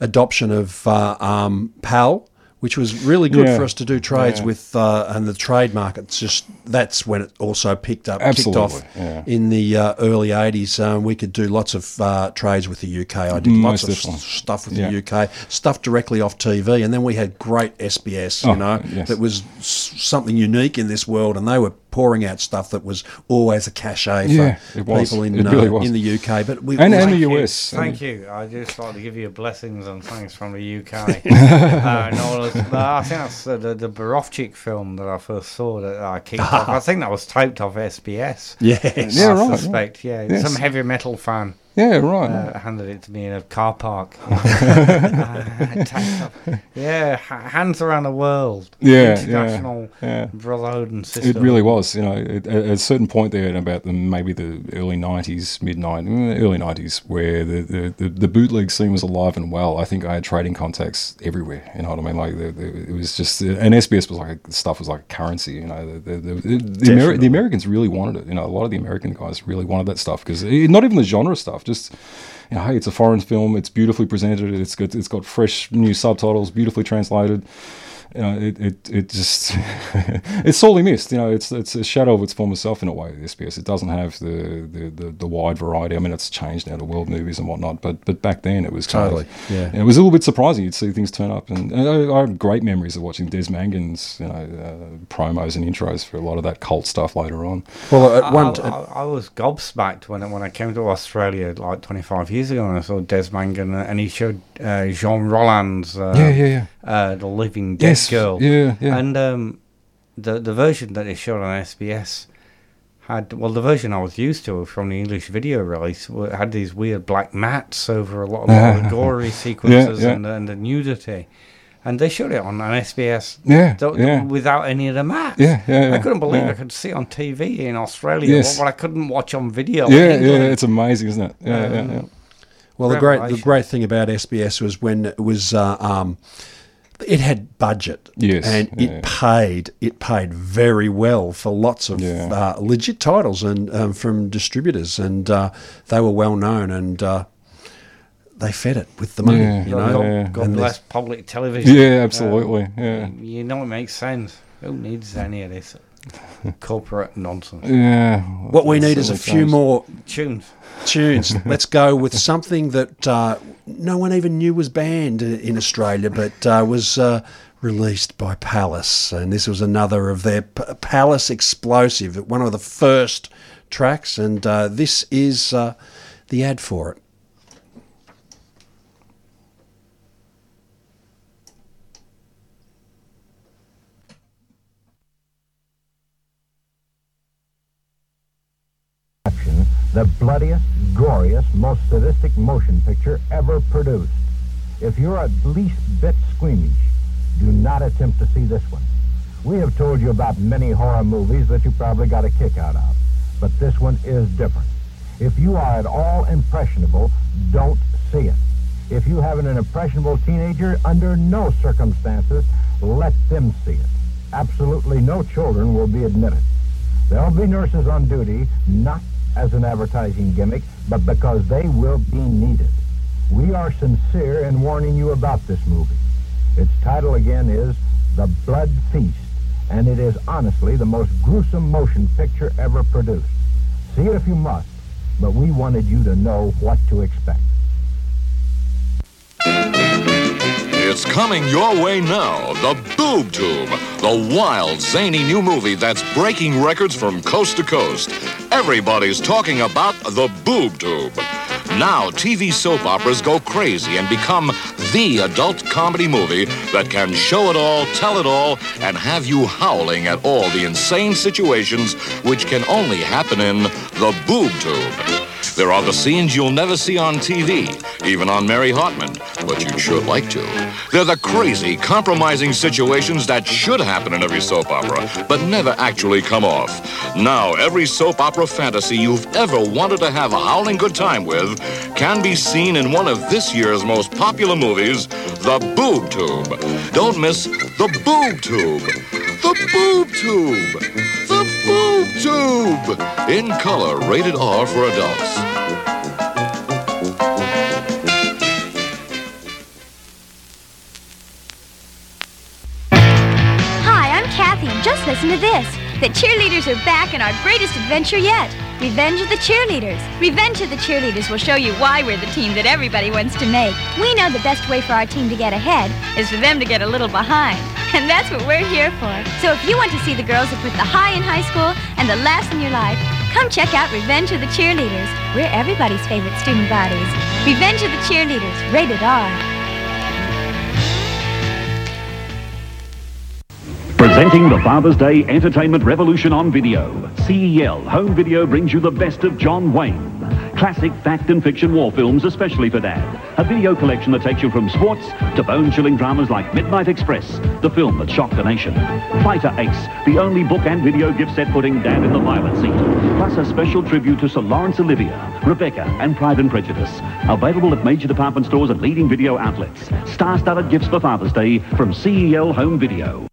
adoption of uh, um, PAL, which was really good Yeah. for us to do trades Yeah. with, uh, and the trade markets just that's when it also picked up, Absolutely, kicked off yeah. in the uh, early '80s. Um, we could do lots of uh, trades with the UK. I did Most lots of definitely. stuff with the UK, stuff directly off TV, and then we had great SBS. You Oh, know, yes. that was something unique in this world, and they were pouring out stuff that was always a cachet for Yeah, it was. people in It uh, was. in the UK. But we And- we- and the Thank you. US. Thank you. I just like to give you blessings and thanks from the UK. uh, no, it was- I think that's the, the Borowczyk film that I first saw that I kicked off. I think that was taped off SBS. Yes. Yeah, I right, suspect, yeah. Yes. Some heavy metal fan. Yeah, right. Uh, handed it to me in a car park. Yeah, hands around the world. Yeah, International yeah, yeah. brotherhood and sisterhood. It really was, you know, at, at a certain point there, in about the maybe the early '90s, mid '90s, early '90s, where the, the, the, the bootleg scene was alive and well. I think I had trading contacts everywhere. You know what I mean? Like the, the, it was just, and SBS was like a, stuff was like a currency. You know, the the, the, the, the, Ameri- the Americans really wanted it. You know, a lot of the American guys really wanted that stuff because not even the genre stuff, just. You know, hey, it's a foreign film. It's beautifully presented. It's got it's got fresh new subtitles, beautifully translated you know, it, it, it just it's sorely missed. You know, it's it's a shadow of its former self in a way. SBS it doesn't have the, the, the, the wide variety. I mean, it's changed now to world movies and whatnot, but but back then it was kind of- Totally, yeah. it was a little bit surprising. You'd see things turn up, and, and I, I have great memories of watching Des Mangan's you know uh, promos and intros for a lot of that cult stuff later on. well, at I, one I, t- I, I was gobsmacked when I, when I came to Australia like 25 years ago and I saw Des Mangan uh, and he showed uh, Jean Rollin's uh, Yeah, yeah, yeah. Uh, The Living Dead Yes, Girl. yeah, yeah. And um, the, the version that they showed on SBS had, well, the version I was used to from the English video release had these weird black mats over a lot of, lot of the gory sequences yeah. And, and the nudity. And they showed it on an SBS Yeah, th- yeah. without any of the mats. Yeah, yeah, yeah, I couldn't believe yeah. I could see on TV in Australia Yes. what, what I couldn't watch on video. Yeah, yeah, it's amazing, isn't it? Yeah, yeah, Um, yeah. Well, the great the great thing about SBS was when it was uh, um, it had budget, Yes, and yeah. it paid it paid very well for lots of Yeah. uh, legit titles and um, from distributors, and uh, they were well known, and uh, they fed it with the money, Yeah, you know. yeah. God And bless public television. Yeah, absolutely, yeah. You, you know it makes sense. Who needs any of this corporate nonsense? Yeah. What we need is a few changed. more Tunes. tunes. Let's go with something that uh, no one even knew was banned in Australia, but uh, was uh, released by Palace. And this was another of their P- Palace explosive, one of the first tracks. And uh, this is uh, the ad for it. The bloodiest, goriest, most sadistic motion picture ever produced. If you're at least bit squeamish, do not attempt to see this one. We have told you about many horror movies that you probably got a kick out of, but this one is different. If you are at all impressionable, don't see it. If you have an impressionable teenager, under no circumstances let them see it. Absolutely no children will be admitted. There'll be nurses on duty, not as an advertising gimmick, but because they will be needed. We are sincere in warning you about this movie. Its title again is The Blood Feast, and it is honestly the most gruesome motion picture ever produced. See it if you must, but we wanted you to know what to expect. It's coming your way now. The Boob Tube, the wild, zany new movie that's breaking records from coast to coast. Everybody's talking about the Boob Tube. Now, TV soap operas go crazy and become the adult comedy movie that can show it all, tell it all, and have you howling at all the insane situations which can only happen in the Boob Tube. There are the scenes you'll never see on TV, even on Mary Hartman, but you'd sure like to. They're the crazy, compromising situations that should happen in every soap opera, but never actually come off. Now, every soap opera fantasy you've ever wanted to have a howling good time with can be seen in one of this year's most popular movies, The Boob Tube. Don't miss The Boob Tube. The Boob Tube. Boob Tube. In color, rated R for adults. Hi, I'm Kathy, and just listen to this. The cheerleaders are back in our greatest adventure yet Revenge of the Cheerleaders. Revenge of the Cheerleaders will show you why we're the team that everybody wants to make. We know the best way for our team to get ahead is for them to get a little behind. And that's what we're here for. So if you want to see the girls who put the high in high school and the last in your life, come check out Revenge of the Cheerleaders. We're everybody's favorite student bodies. Revenge of the Cheerleaders, rated R. Presenting the Father's Day Entertainment Revolution on video, CEL Home Video brings you the best of John Wayne. Classic fact and fiction war films, especially for Dad. A video collection that takes you from sports to bone-chilling dramas like Midnight Express, the film that shocked the nation. Fighter Ace, the only book and video gift set putting Dad in the violet seat. Plus a special tribute to Sir Laurence Olivier, Rebecca, and Pride and Prejudice. Available at major department stores and leading video outlets. Star-studded gifts for Father's Day from CEL Home Video.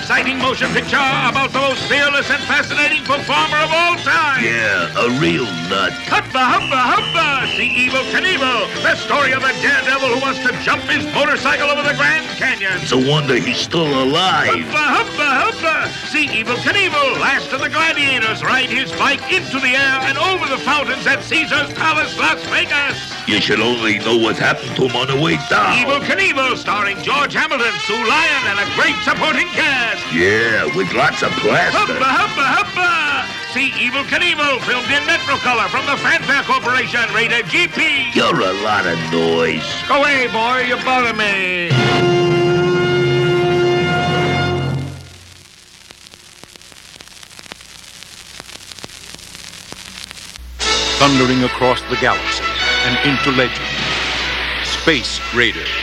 Exciting motion picture about the most fearless and fascinating performer of all time! Yeah, a real nut. Hoppa, hoppa, hoppa! See Evel Knievel, the story of a daredevil who wants to jump his motorcycle over the Grand Canyon! It's a wonder he's still alive. Hoppa, hoppa, hoppa! See Evel Knievel, last of the gladiators, ride his bike into the air and over the fountains at Caesar's Palace, Las Vegas! You should only know what happened to him on the way down. Evel Knievel, starring George Hamilton, Sue Lyon, and a great supporting cast. Yeah, with lots of plaster. Huppa, huppa, huppa! See Evel Knievel, filmed in Metrocolor from the Fanfare Corporation, rated GP. You're a lot of noise. Go away, boy, you bother me. thundering across the galaxy and into legend. Space Raiders.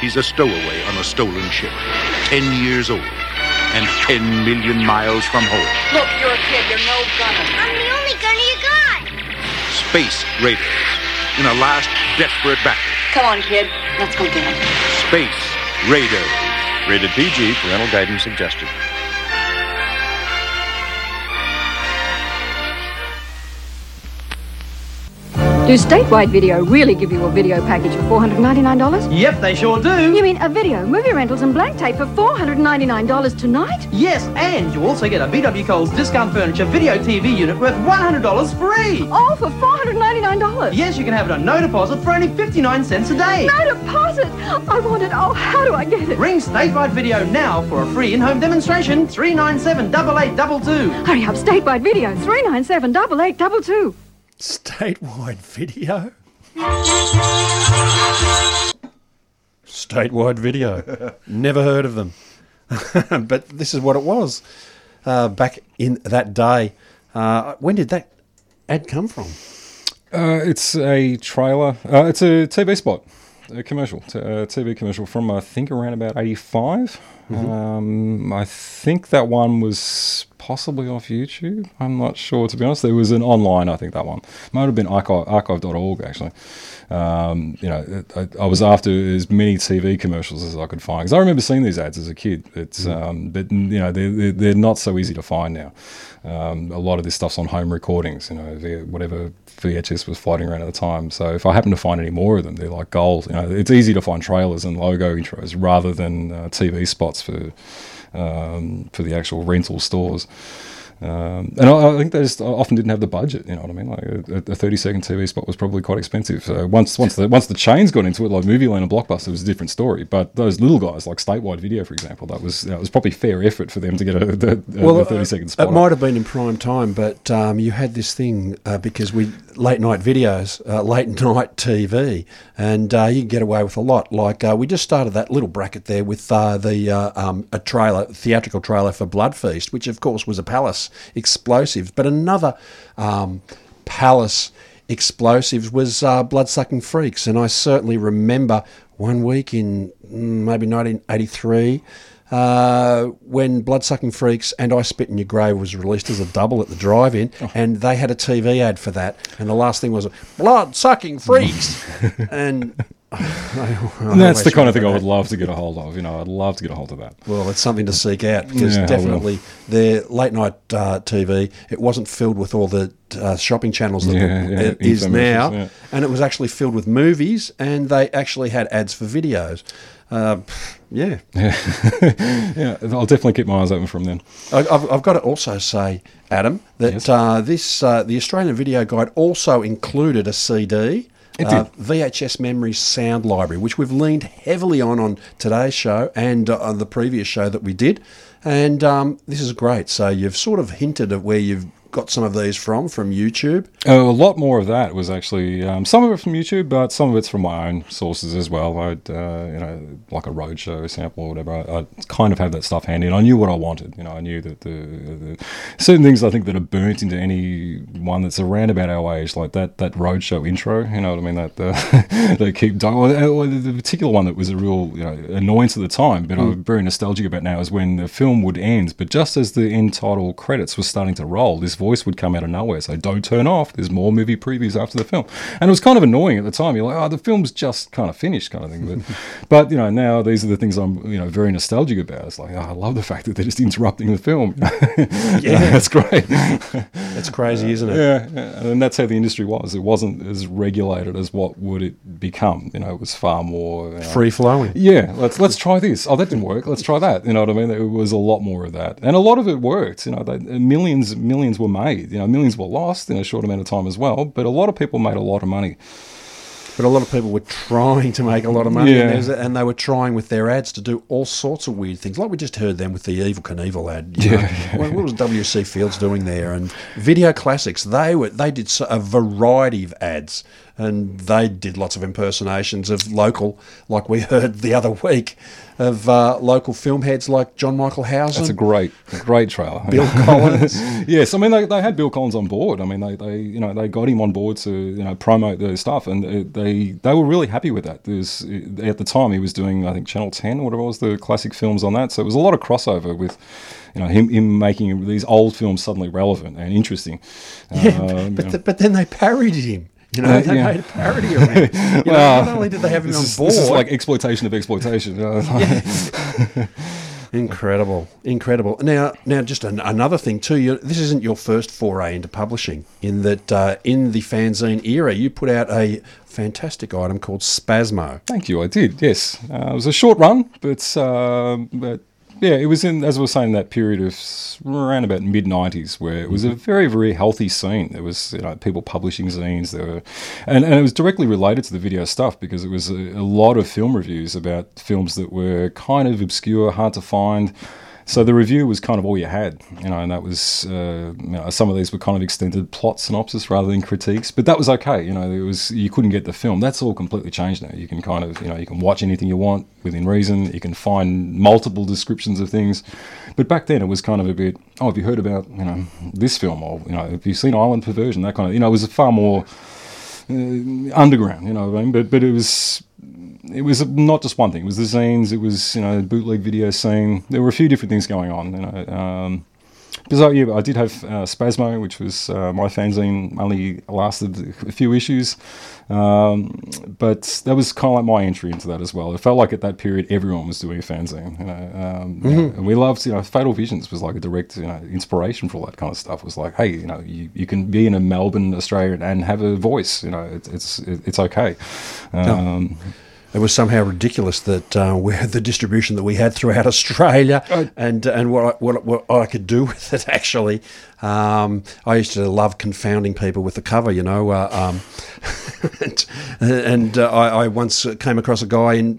He's a stowaway on a stolen ship, 10 years old, and 10 million miles from home. Look, you're a kid. You're no gunner. I'm the only gunner you got. Space Raiders. In a last desperate battle. Come on, kid. Let's go get him. Space Raiders. Rated PG, parental guidance suggested. Do Statewide Video really give you a video package for $499? Yep, they sure do. You mean a video, movie rentals, and blank tape for $499 tonight? Yes, and you also get a VW Coles discount furniture video TV unit worth $100 free. All for $499? Yes, you can have it on no deposit for only 59 cents a day. No deposit! I want it. Oh, how do I get it? Ring Statewide Video now for a free in-home demonstration. 397 8822. Hurry up, Statewide Video, 397 8822. Statewide video? Statewide video. Never heard of them. but this is what it was uh, back in that day. Uh, when did that ad come from? Uh, it's a trailer. Uh, it's a TV spot, a commercial, t- a TV commercial from I think around about 85 Mhm. Um, I think that one was possibly off YouTube. I'm not sure to be honest. There was an online. I think that one might have been archive, archive.org actually. Um, you know, I, I was after as many TV commercials as I could find because I remember seeing these ads as a kid. It's um, but you know they're, they're not so easy to find now. Um, a lot of this stuff's on home recordings, you know, whatever VHS was floating around at the time. So if I happen to find any more of them, they're like gold. You know, it's easy to find trailers and logo intros rather than uh, TV spots for um, for the actual rental stores. Um, and I, I think they just often didn't have the budget. You know what I mean? Like a, a thirty second TV spot was probably quite expensive. So once once the once the chains got into it, like Movieland and Blockbuster, it was a different story. But those little guys, like Statewide Video, for example, that was that was probably fair effort for them to get a, a, a thirty second spot. It might have been in prime time, but um, you had this thing uh, because we late night videos, uh, late night TV, and uh, you can get away with a lot. Like uh, we just started that little bracket there with uh, the uh, um, a trailer, theatrical trailer for Blood Feast, which of course was a Palace explosive, but another um, Palace explosives was uh, Bloodsucking Freaks, and I certainly remember one week in mm, maybe 1983 uh, when Bloodsucking Freaks and I Spit in Your Grave was released as a double at the drive-in, and they had a TV ad for that, and the last thing was Blood Sucking Freaks, and And that's the kind of thing I would love to get a hold of. You know, I'd love to get a hold of that. Well, it's something to seek out because Yeah, definitely their late night uh, TV it wasn't filled with all the uh, shopping channels that Yeah, yeah, it is now, and it was actually filled with movies, and they actually had ads for videos. Uh, yeah, Yeah, yeah. I'll definitely keep my eyes open from then. I- I've, I've got to also say, Adam, that uh, this uh, the Australian Video Guide also included a CD. It uh. VHS Memories Sound Library, which we've leaned heavily on on today's show and uh, on the previous show that we did, and um, this is great. So you've sort of hinted at where you've got some of these from from YouTube. Oh, a lot more of that was actually um, some of it from YouTube, but some of it's from my own sources as well. I'd, uh, you know, like a roadshow sample or whatever. I, I kind of have that stuff handy, and I knew what I wanted. You know, I knew that the, the certain things I think that are burnt into any one that's around about our age, like that that roadshow intro. You know what I mean? That uh, they keep doing. Or, the, particular one that was a real you know annoyance at the time, but I'm very nostalgic about now is when the film would end, but just as the end title credits were starting to roll, this voice would come out of nowhere. So don't turn off. There's more movie previews after the film, and it was kind of annoying at the time. You're like, oh, the film's just kind of finished, kind of thing. But, but you know, now these are the things I'm you know very nostalgic about. It's like, oh, I love the fact that they're just interrupting the film. Yeah. that's great. That's crazy, uh, isn't it? Yeah, yeah, and that's how the industry was. It wasn't as regulated as what would it become. You know, it was far more uh, you know, Free flowing. Yeah, let's let's try this. Oh, that didn't work. Let's try that. You know what I mean? It was a lot more of that, and a lot of it worked. You know, they, millions millions were made. You know, millions were lost in a short amount of time as well. But a lot of people made a lot of money. But a lot of people were trying to make a lot of money, Yeah. and, and they were trying with their ads to do all sorts of weird things, like we just heard them with the Evel Knievel ad. you know. Yeah. What, what was W.C. Fields doing there? And Video Classics, they were they did a variety of ads, and they did lots of impersonations of local, like we heard the other week, of uh, local film heads like John Michael Howson. That's a great, great trailer. Bill Collins. yes, I mean they, they had Bill Collins on board. I mean they, they you know they got him on board to you know promote the stuff, and uh, they they were really happy with that. There's at the time he was doing I think Channel Ten or whatever it was the classic films on that, so it was a lot of crossover with. You know him, him making these old films suddenly relevant and interesting. Yeah, Um, but, you know. th- but then they parodied him. You know, Uh, they yeah. made a parody of him. You know, not only did they have him on is, board, This is like exploitation of exploitation. Incredible, incredible. Now, now, just an, another thing too. You, this isn't your first foray into publishing. In that, uh, in the fanzine era, you put out a fantastic item called Spasmo. Thank you. I did. Yes, uh, it was a short run, but um but yeah, it was in as I was saying that period of around about mid '90s where it was a mm-hmm. very very healthy scene. There was you know people publishing zines. There were, and and it was directly related to the video stuff because it was a, a lot of film reviews about films that were kind of obscure, hard to find. So the review was kind of all you had, you know, and that was uh, you know, some of these were kind of extended plot synopsis rather than critiques, but that was okay. You know, it was you couldn't get the film. That's all completely changed now. You can kind of you know you can watch anything you want within reason. You can find multiple descriptions of things, but back then it was kind of a bit. Oh, have you heard about you know this film or you know have you seen Island Perversion? That kind of you know it was far more uh, underground. You know what I mean? But but it was it was not just one thing. It was the zines. It was you know bootleg video scene. There were a few different things going on. You know. Um, because I, yeah, I did have uh, Spasmo, which was uh, my fanzine, only lasted a few issues, um, but that was kind of like my entry into that as well. It felt like at that period everyone was doing a fanzine, you know, um, you know, Mhm. and we loved, you know, Fatal Visions was like a direct, you know, inspiration for all that kind of stuff. It was like, hey, you know, you, you can be in a Melbourne, Australia, and have a voice, you know, it's it's it's okay. Um, It was somehow ridiculous that uh, we had the distribution that we had throughout Australia, and and what I, what, what I could do with it actually. Um, I used to love confounding people with the cover, you know. Uh, um, and and uh, I, I once came across a guy in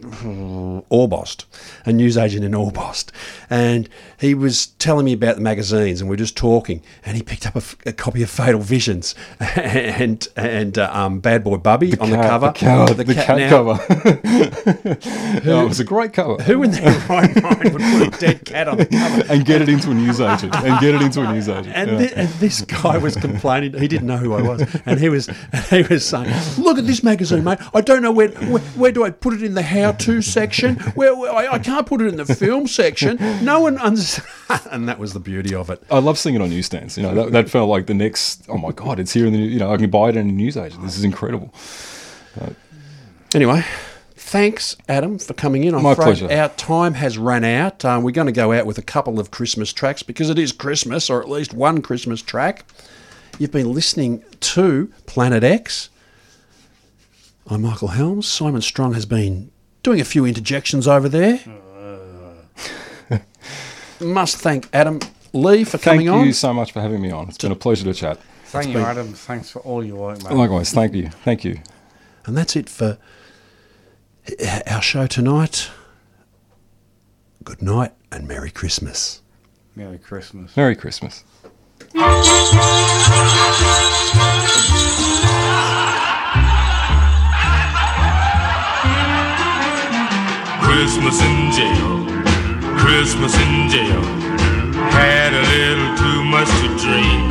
Orbost, a newsagent in Orbost, and he was telling me about the magazines, and we are just talking, and he picked up a, f- a copy of Fatal Visions and and uh, um, Bad Boy Bubby on the cover, the cat- the cat- cat now- cover. Oh, it was a great cover. Who in their right mind would put a dead cat on the cover and get it into a newsagent and get it into a newsagent. And, yeah. thi- and this guy was complaining. He didn't know who I was, and he was he was saying, "Look at this magazine, mate. I don't know where where, where do I put it in the how-to section? Where, where I, I can't put it in the film section. No one understands." And that was the beauty of it. I love seeing it on newsstands. You know, that, that felt like the next. Oh my god, it's here in the. You know, I can buy it in a newsagent. This is incredible. Uh, Anyway, Thanks, Adam, for coming in. I'm My afraid pleasure. our time has run out. Um, we're going to go out with a couple of Christmas tracks because it is Christmas, or at least one Christmas track. You've been listening to Planet X. I'm Michael Helms. Simon Strong has been doing a few interjections over there. Must thank Adam Lee for coming on. Thank you on. so much for having me on. It's been a pleasure to chat. Thank It's you, been- Adam. Thanks for all your work, man. Likewise, thank you. Thank you. And that's it for our show tonight. Good night and Merry Christmas. Merry Christmas. Merry Christmas. Christmas in jail, Christmas in jail. Had a little too much to drink.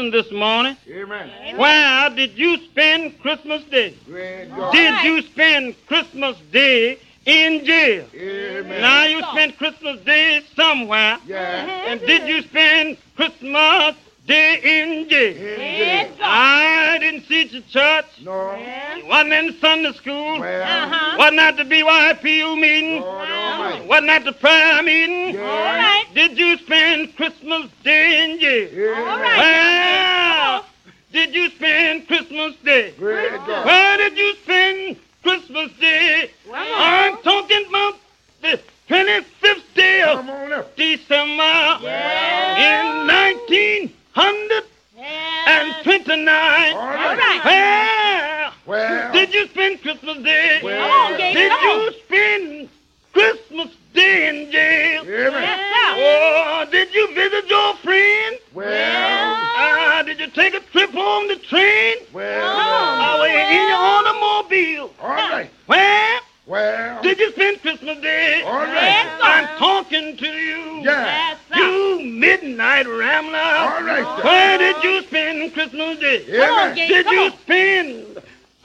Question this morning. Amen. Where did you spend Christmas Day? Did you spend Christmas Day in jail? Amen. Now you spent Christmas Day somewhere. Yeah. And did you spend Christmas Day in jail? jail. I didn't see you at church. No. You wasn't in Sunday school. Uh-huh. Wasn't at the BYPU meeting. Wasn't at the prayer meeting. All right. Did you spend Christmas Day in jail? All right. Well, did you spend Christmas Day? God. Where did you spend Christmas Day? Well, I'm talking about the 25th day of December in 1929. All right. Well, Well. did you spend Christmas Day? Well. Come on, Gabe, Did you spend Christmas Day in jail? Amen. Yes. Oh, did you visit your friends? Well. Uh, did you take a trip on the train? Well. Oh, in your automobile? All right. Well, Well. did you spend Christmas Day? All right. Yes. I'm talking to you. Yeah. You midnight rambler. All right, sir. Where did you spend Christmas Day? Yeah, Come on, man. Gabe, Did you spend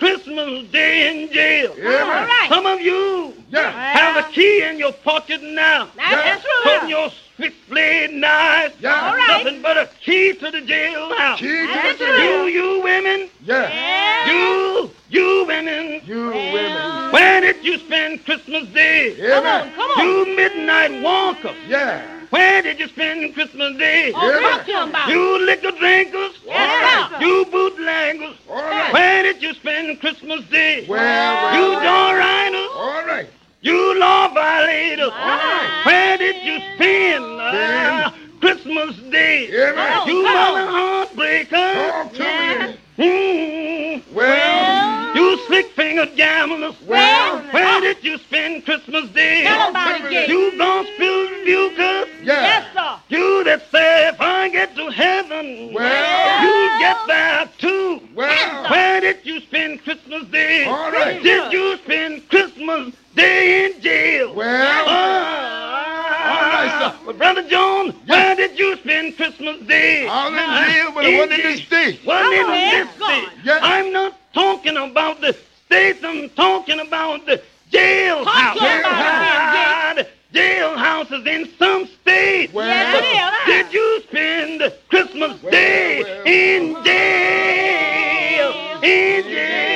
Christmas Day in jail? Yeah. All right. Some of you Yeah. have a key in your pocket now. That's true. Putting your switchblade knife. Yeah. All right. Nothing but a key to the jailhouse. Key to That's the true. jail. You, you women. Yeah. You, you women. You women. Where did you spend Christmas Day? Yeah, man. Come on. You midnight walker. Yeah. Where did you spend Christmas Day? Oh, Yeah, talk man. to 'em about it. You liquor drinkers. Yes, sir. You bootleggers. All right. Where did you spend Christmas Day? Well, well, you well. joyriders. All right. You law violators. right. Where did you spend uh, Christmas Day? Yeah, man. You mother heartbreakers. Talk to me. Mm. Well. You slick fingered gamblers. Well. Where did you spend Christmas Day? Tell 'em about it, Gabe. You gospel rebukers. Yeah. Yes, sir. You that say if I get to heaven, Well. you get there too. Well. Yes, where did you spend Christmas Day? All right. Did you spend Christmas Day in jail? Well, ah. all right, sir. Well, Brother Jones, where did you spend Christmas Day? I was in ah. jail, but it wasn't in the state. Wasn't in this state. Yes. I'm not talking about the states. I'm talking about the jailhouse. Talk to him about it, The jailhouses in some states. It is. Did you spend Christmas Day in jail? In jail.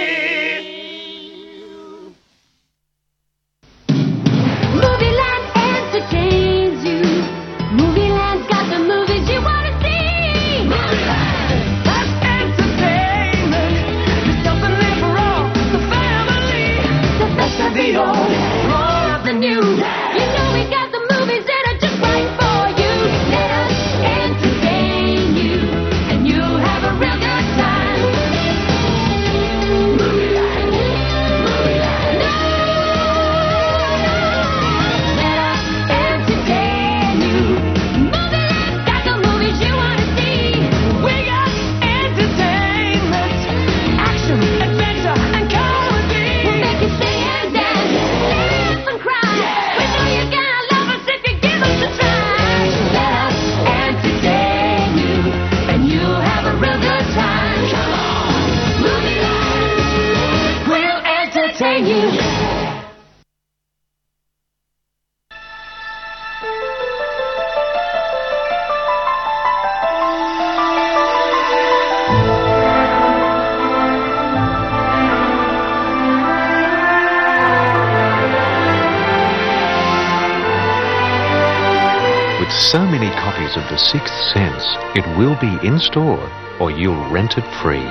So many copies of The Sixth Sense, it will be in store or you'll rent it free.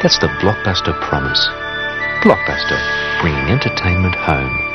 That's the Blockbuster promise. Blockbuster, bringing entertainment home.